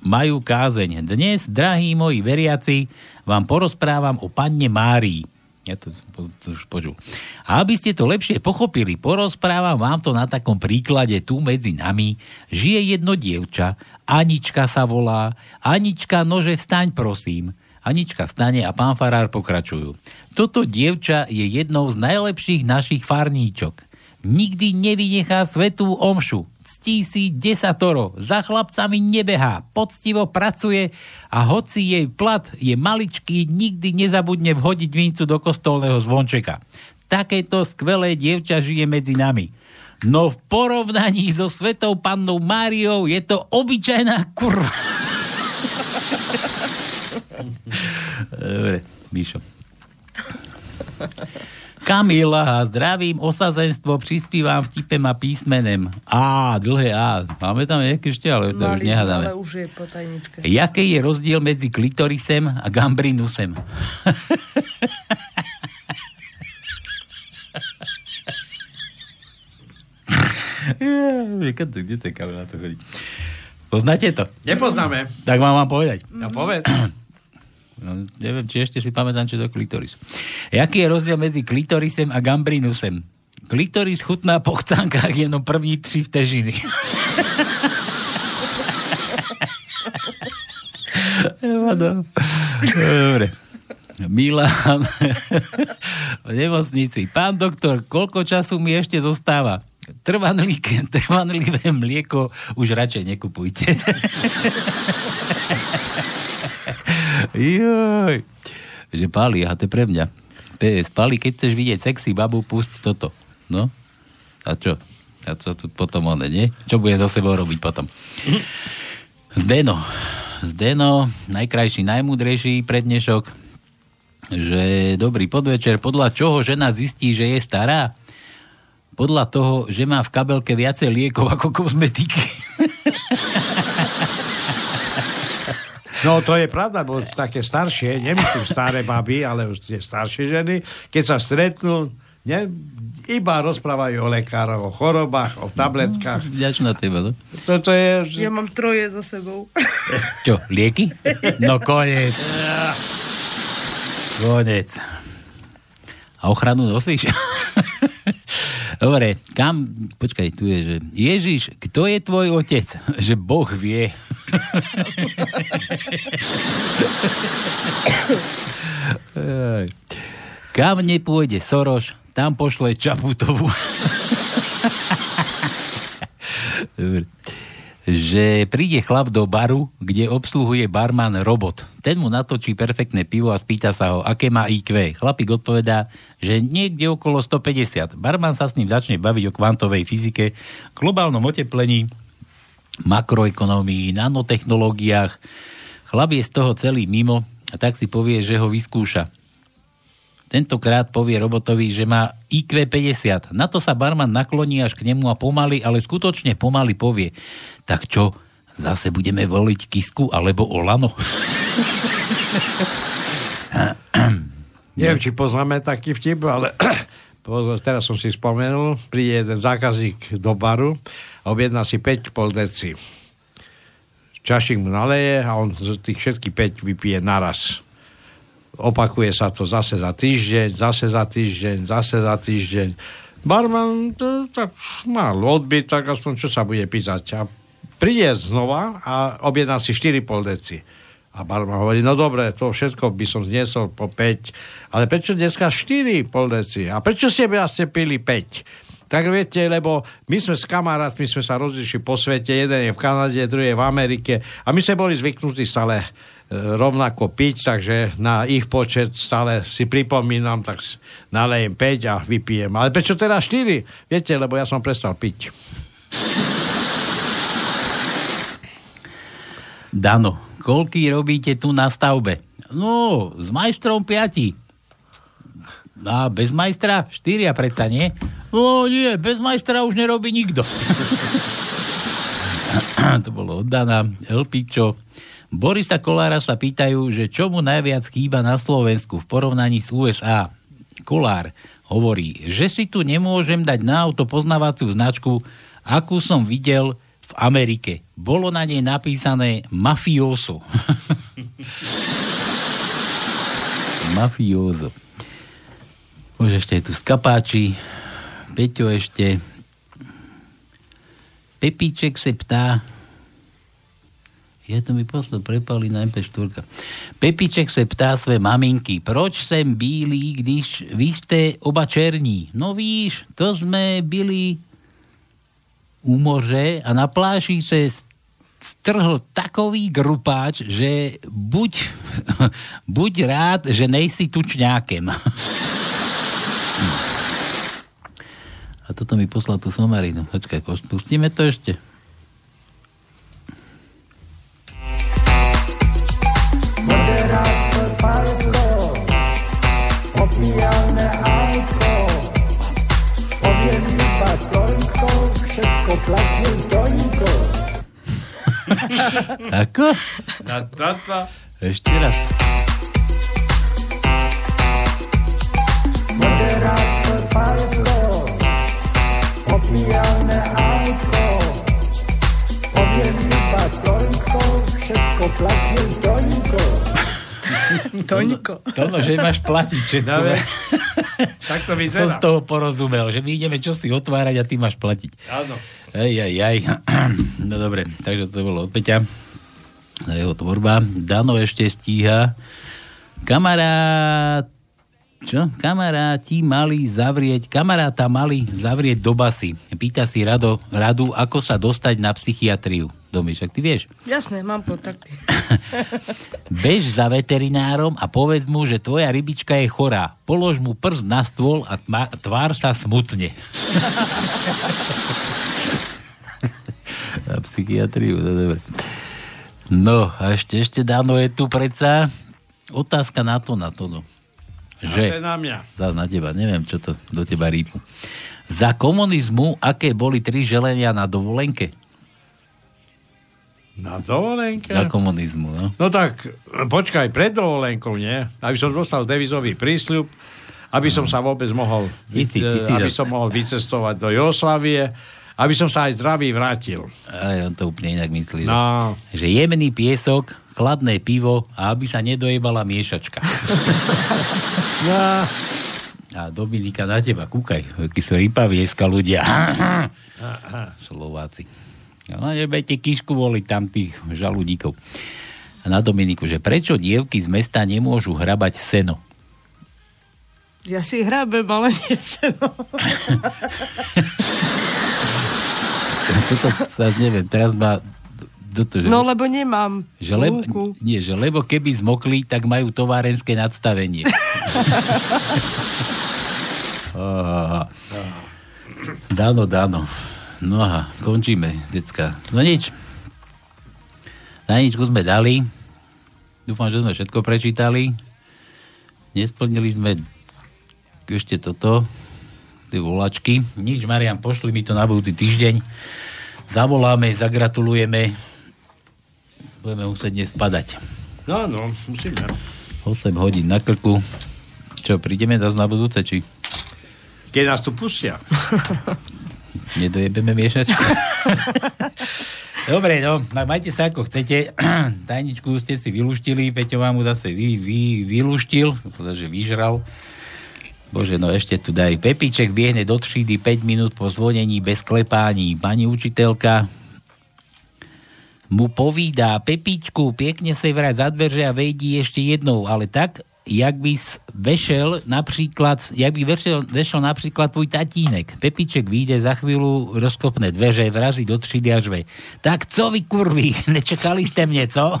majú kázeň. Dnes, drahí moji veriaci, vám porozprávam o panne Márii. Ja to, to už počul. A aby ste to lepšie pochopili, porozprávam vám to na takom príklade tu medzi nami. Žije jedno dievča, Anička sa volá. Anička, nože vstaň prosím. Anička vstane a pán Farár pokračujú. Toto dievča je jednou z najlepších našich farníčok. Nikdy nevynechá svetú omšu. Ctí si desatoro, za chlapcami nebehá, poctivo pracuje a hoci jej plat je maličký, nikdy nezabudne vhodiť vincu do kostolného zvončeka. Takéto skvelé dievča žije medzi nami. No v porovnaní so svetou pannou Máriou je to obyčajná kurva. Dobre, Kamila, zdravím osazenstvo, prispívam vtipem a písmenem. Á, dlhé A. Máme tam nejaké ešte, ale to už Mali sme, nehádame. ale už je po tajničke. Jaký je rozdiel medzi klitorisem a gambrinusem? To, kde to je kamera to chodí? Poznáte to? Nepoznáme. Tak vám mám povedať. No povedz. No, neviem, či ešte si pamätám, čo to je klitoris. Jaký je rozdiel medzi klitorisem a gambrinusem? Klitoris chutná po chcánkach jenom první tři vtežiny. Dobre. Milan v nemocnici. Pán doktor, koľko času mi ešte zostáva? trvanlivé, trvanlivé mlieko už radšej nekupujte. Joj. Že Pali, a to je pre mňa. PS, Pali, keď chceš vidieť sexy babu, pusť toto. No. A čo? A co tu potom one, nie? Čo bude so sebou robiť potom? Zdeno. Zdeno, najkrajší, najmúdrejší prednešok, že dobrý podvečer, podľa čoho žena zistí, že je stará? Podľa toho, že má v kabelke viacej liekov ako kozmetiky. No to je pravda, bo také staršie, nemyslím staré baby, ale už tie staršie ženy, keď sa stretnú, ne, iba rozprávajú o lekároch, o chorobách, o tabletkách. Vďačná teba, no? Toto je... Ja mám troje za sebou. Čo, lieky? No konec. Konec. A ochranu nosíš? Dobre, kam, počkaj, tu je, že Ježiš, kto je tvoj otec? Že Boh vie. Kam nepôjde Soroš, tam pošle Čaputovú. Dobre. Že príde chlap do baru, kde obsluhuje barman robot. Ten mu natočí perfektné pivo a spýta sa ho, aké má IQ. Chlapík odpovedá, že niekde okolo 150. Barman sa s ním začne baviť o kvantovej fyzike, globálnom oteplení, makroekonomii, nanotechnológiách. Chlap je z toho celý mimo a tak si povie, že ho vyskúša. Tentokrát povie robotovi, že má IQ 50. Na to sa barman nakloní až k nemu a pomaly, ale skutočne pomaly povie, tak čo, zase budeme voliť Kisku alebo Olano? Neviem, či poznáme taký vtip, ale teraz som si spomenul, príde jeden zákazník do baru a objedná si 5 pol deci. Čašik mu naleje a on z tých všetkých 5 vypije naraz. Opakuje sa to zase za týždeň, zase za týždeň, zase za týždeň. Barman to, tak mal odbyt, tak aspoň čo sa bude písať. A príde znova a objedná si 4 pol deci. A barman hovorí, no dobre, to všetko by som zniesol po 5, ale prečo dneska 4 pol deci? A prečo ste by ste pili 5? Tak viete, lebo my sme s kamarátmi, sme sa rozlišili po svete, jeden je v Kanade, druhý je v Amerike a my sme boli zvyknutí stále rovnako piť, takže na ich počet stále si pripomínam, tak nalejem 5 a vypijem. Ale prečo teda 4? Viete, lebo ja som prestal piť. Dano, koľký robíte tu na stavbe? No, s majstrom piati. A bez majstra? Štyria predsa, nie? No nie, bez majstra už nerobí nikto. to bolo od Dana. Elpičo. Borisa Kolára sa pýtajú, že čo mu najviac chýba na Slovensku v porovnaní s USA. Kolár hovorí, že si tu nemôžem dať na auto poznávaciu značku, akú som videl v Amerike. Bolo na nej napísané mafioso. mafioso. Už ešte je tu skapáči. Peťo ešte. Pepíček se ptá, ja to mi poslal prepali na MP4. Pepiček se ptá své maminky, proč jsem bílý, když vy jste oba černí? No víš, to jsme byli u moře a na pláži se strhl takový grupáč, že buď, buď rád, že nejsi tučňákem. A toto mi poslal tú somarinu. Počkaj, pustíme to ešte. Opíjane ajko, objedný batonko, všetko platí doňko. Ako? Na tata. Ešte raz. Moderátor Pálko, opíjane ajko, objedný batonko, všetko platí doňko. Toňko. Tono, že máš platiť všetko. No, veď. tak to Som vyzerá. z toho porozumel, že my ideme čo si otvárať a ty máš platiť. Áno. Ej, aj, aj. No dobre, takže to bolo od Peťa. Je jeho tvorba. Dano ešte stíha. Kamarát Čo? Kamaráti mali zavrieť, kamaráta mali zavrieť do basy. Pýta si rado, radu, ako sa dostať na psychiatriu. Domy, však ty vieš. Jasné, mám kontakty. Bež za veterinárom a povedz mu, že tvoja rybička je chorá. Polož mu prst na stôl a tma, tvár sa smutne. na psychiatriu, no dobre. No, a ešte, ešte dáno je tu predsa otázka na to, na to, no. Zase na mňa. Zás na teba, neviem, čo to do teba rýpu. Za komunizmu, aké boli tri želenia na dovolenke? Na dovolenke? Za komunizmu, no. No tak, počkaj, pred dovolenkou, nie? Aby som dostal devizový prísľub, aby som sa vôbec mohol, Ty ty si aby som mohol vycestovať do Jugoslavie, aby som sa aj zdravý vrátil. Aj on to úplne inak myslí. No. Že jemný piesok, chladné pivo a aby sa nedojebala miešačka. No. A Dominika na teba, kúkaj, aký sú rypavieska ľudia. Slováci. No nebejte kišku voliť tam tých žaludíkov. A na Dominiku, že prečo dievky z mesta nemôžu hrabať seno? Ja si hrabem, ale nie seno. Toto sa neviem, teraz ma... Toto, že, No lebo nemám že lebo, nie, že lebo keby zmokli, tak majú továrenské nadstavenie. Aha. Dano, dano. No a končíme, decka. No nič. Na ničku sme dali. Dúfam, že sme všetko prečítali. Nesplnili sme ešte toto, tie volačky. Nič, Marian, pošli mi to na budúci týždeň. Zavoláme, zagratulujeme. Budeme musieť dnes padať. No, no, musíme. 8 hodín na krku. Čo, prídeme zase na budúce, či Keď nás tu pustia. nedojebeme miešačku? Dobre, no, ma- majte sa ako chcete. Tajničku ste si vyluštili, Peťo vám mu zase vy, vy, vyluštil, teda, že vyžral. Bože, no ešte tu daj. Pepiček biehne do třídy 5 minút po zvonení bez klepání. Pani učiteľka mu povídá, Pepičku, pěkně se vrať za dveře a vejdi ještě jednou, ale tak, jak bys vešel například, jak by vešel, vešel například tvůj tatínek. Pepiček vyjde za chvíľu, rozkopne dveře, vrazí do třídy a žve. Tak co vy kurví, nečekali jste mě, co?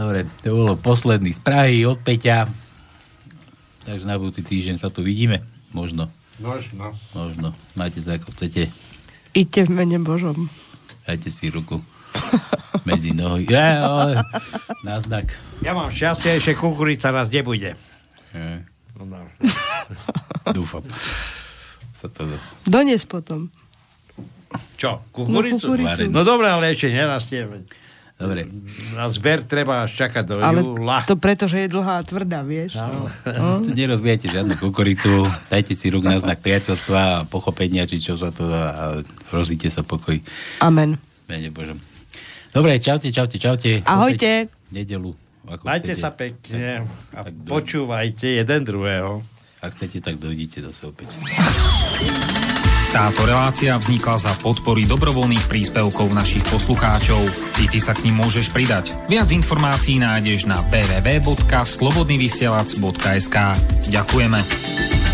Dobre, to bolo posledný z Prahy od Peťa. Takže na budúci týždeň sa tu vidíme. Možno. Možno. Možno. Majte sa ako chcete. Iďte v mene Božom. Dajte si ruku medzi nohy. Ja, ale, na znak. Ja mám šťastie, že kukurica nás nebude. Ja, No, no. dúfam. Sa to... Dones potom. Čo, kukuricu? No, kukuricu. No dobre, ale ešte nerastie. Dobre. Na zber treba až čakať do Ale júla. to preto, že je dlhá a tvrdá, vieš. No. Tu nerozvíjate žiadnu kukuricu, dajte si ruk na znak priateľstva a pochopenia, či čo sa to dá a rozíte sa pokoj. Amen. Mene Božom. Dobre, čaute, čaute, čaute. Ahojte. Nedelu. Ako Majte chcete. sa pekne a počúvajte jeden druhého. Ak chcete, tak dojdite zase opäť. Táto relácia vznikla za podpory dobrovoľných príspevkov našich poslucháčov. I ty sa k ním môžeš pridať. Viac informácií nájdeš na www.slobodnyvysielac.sk Ďakujeme.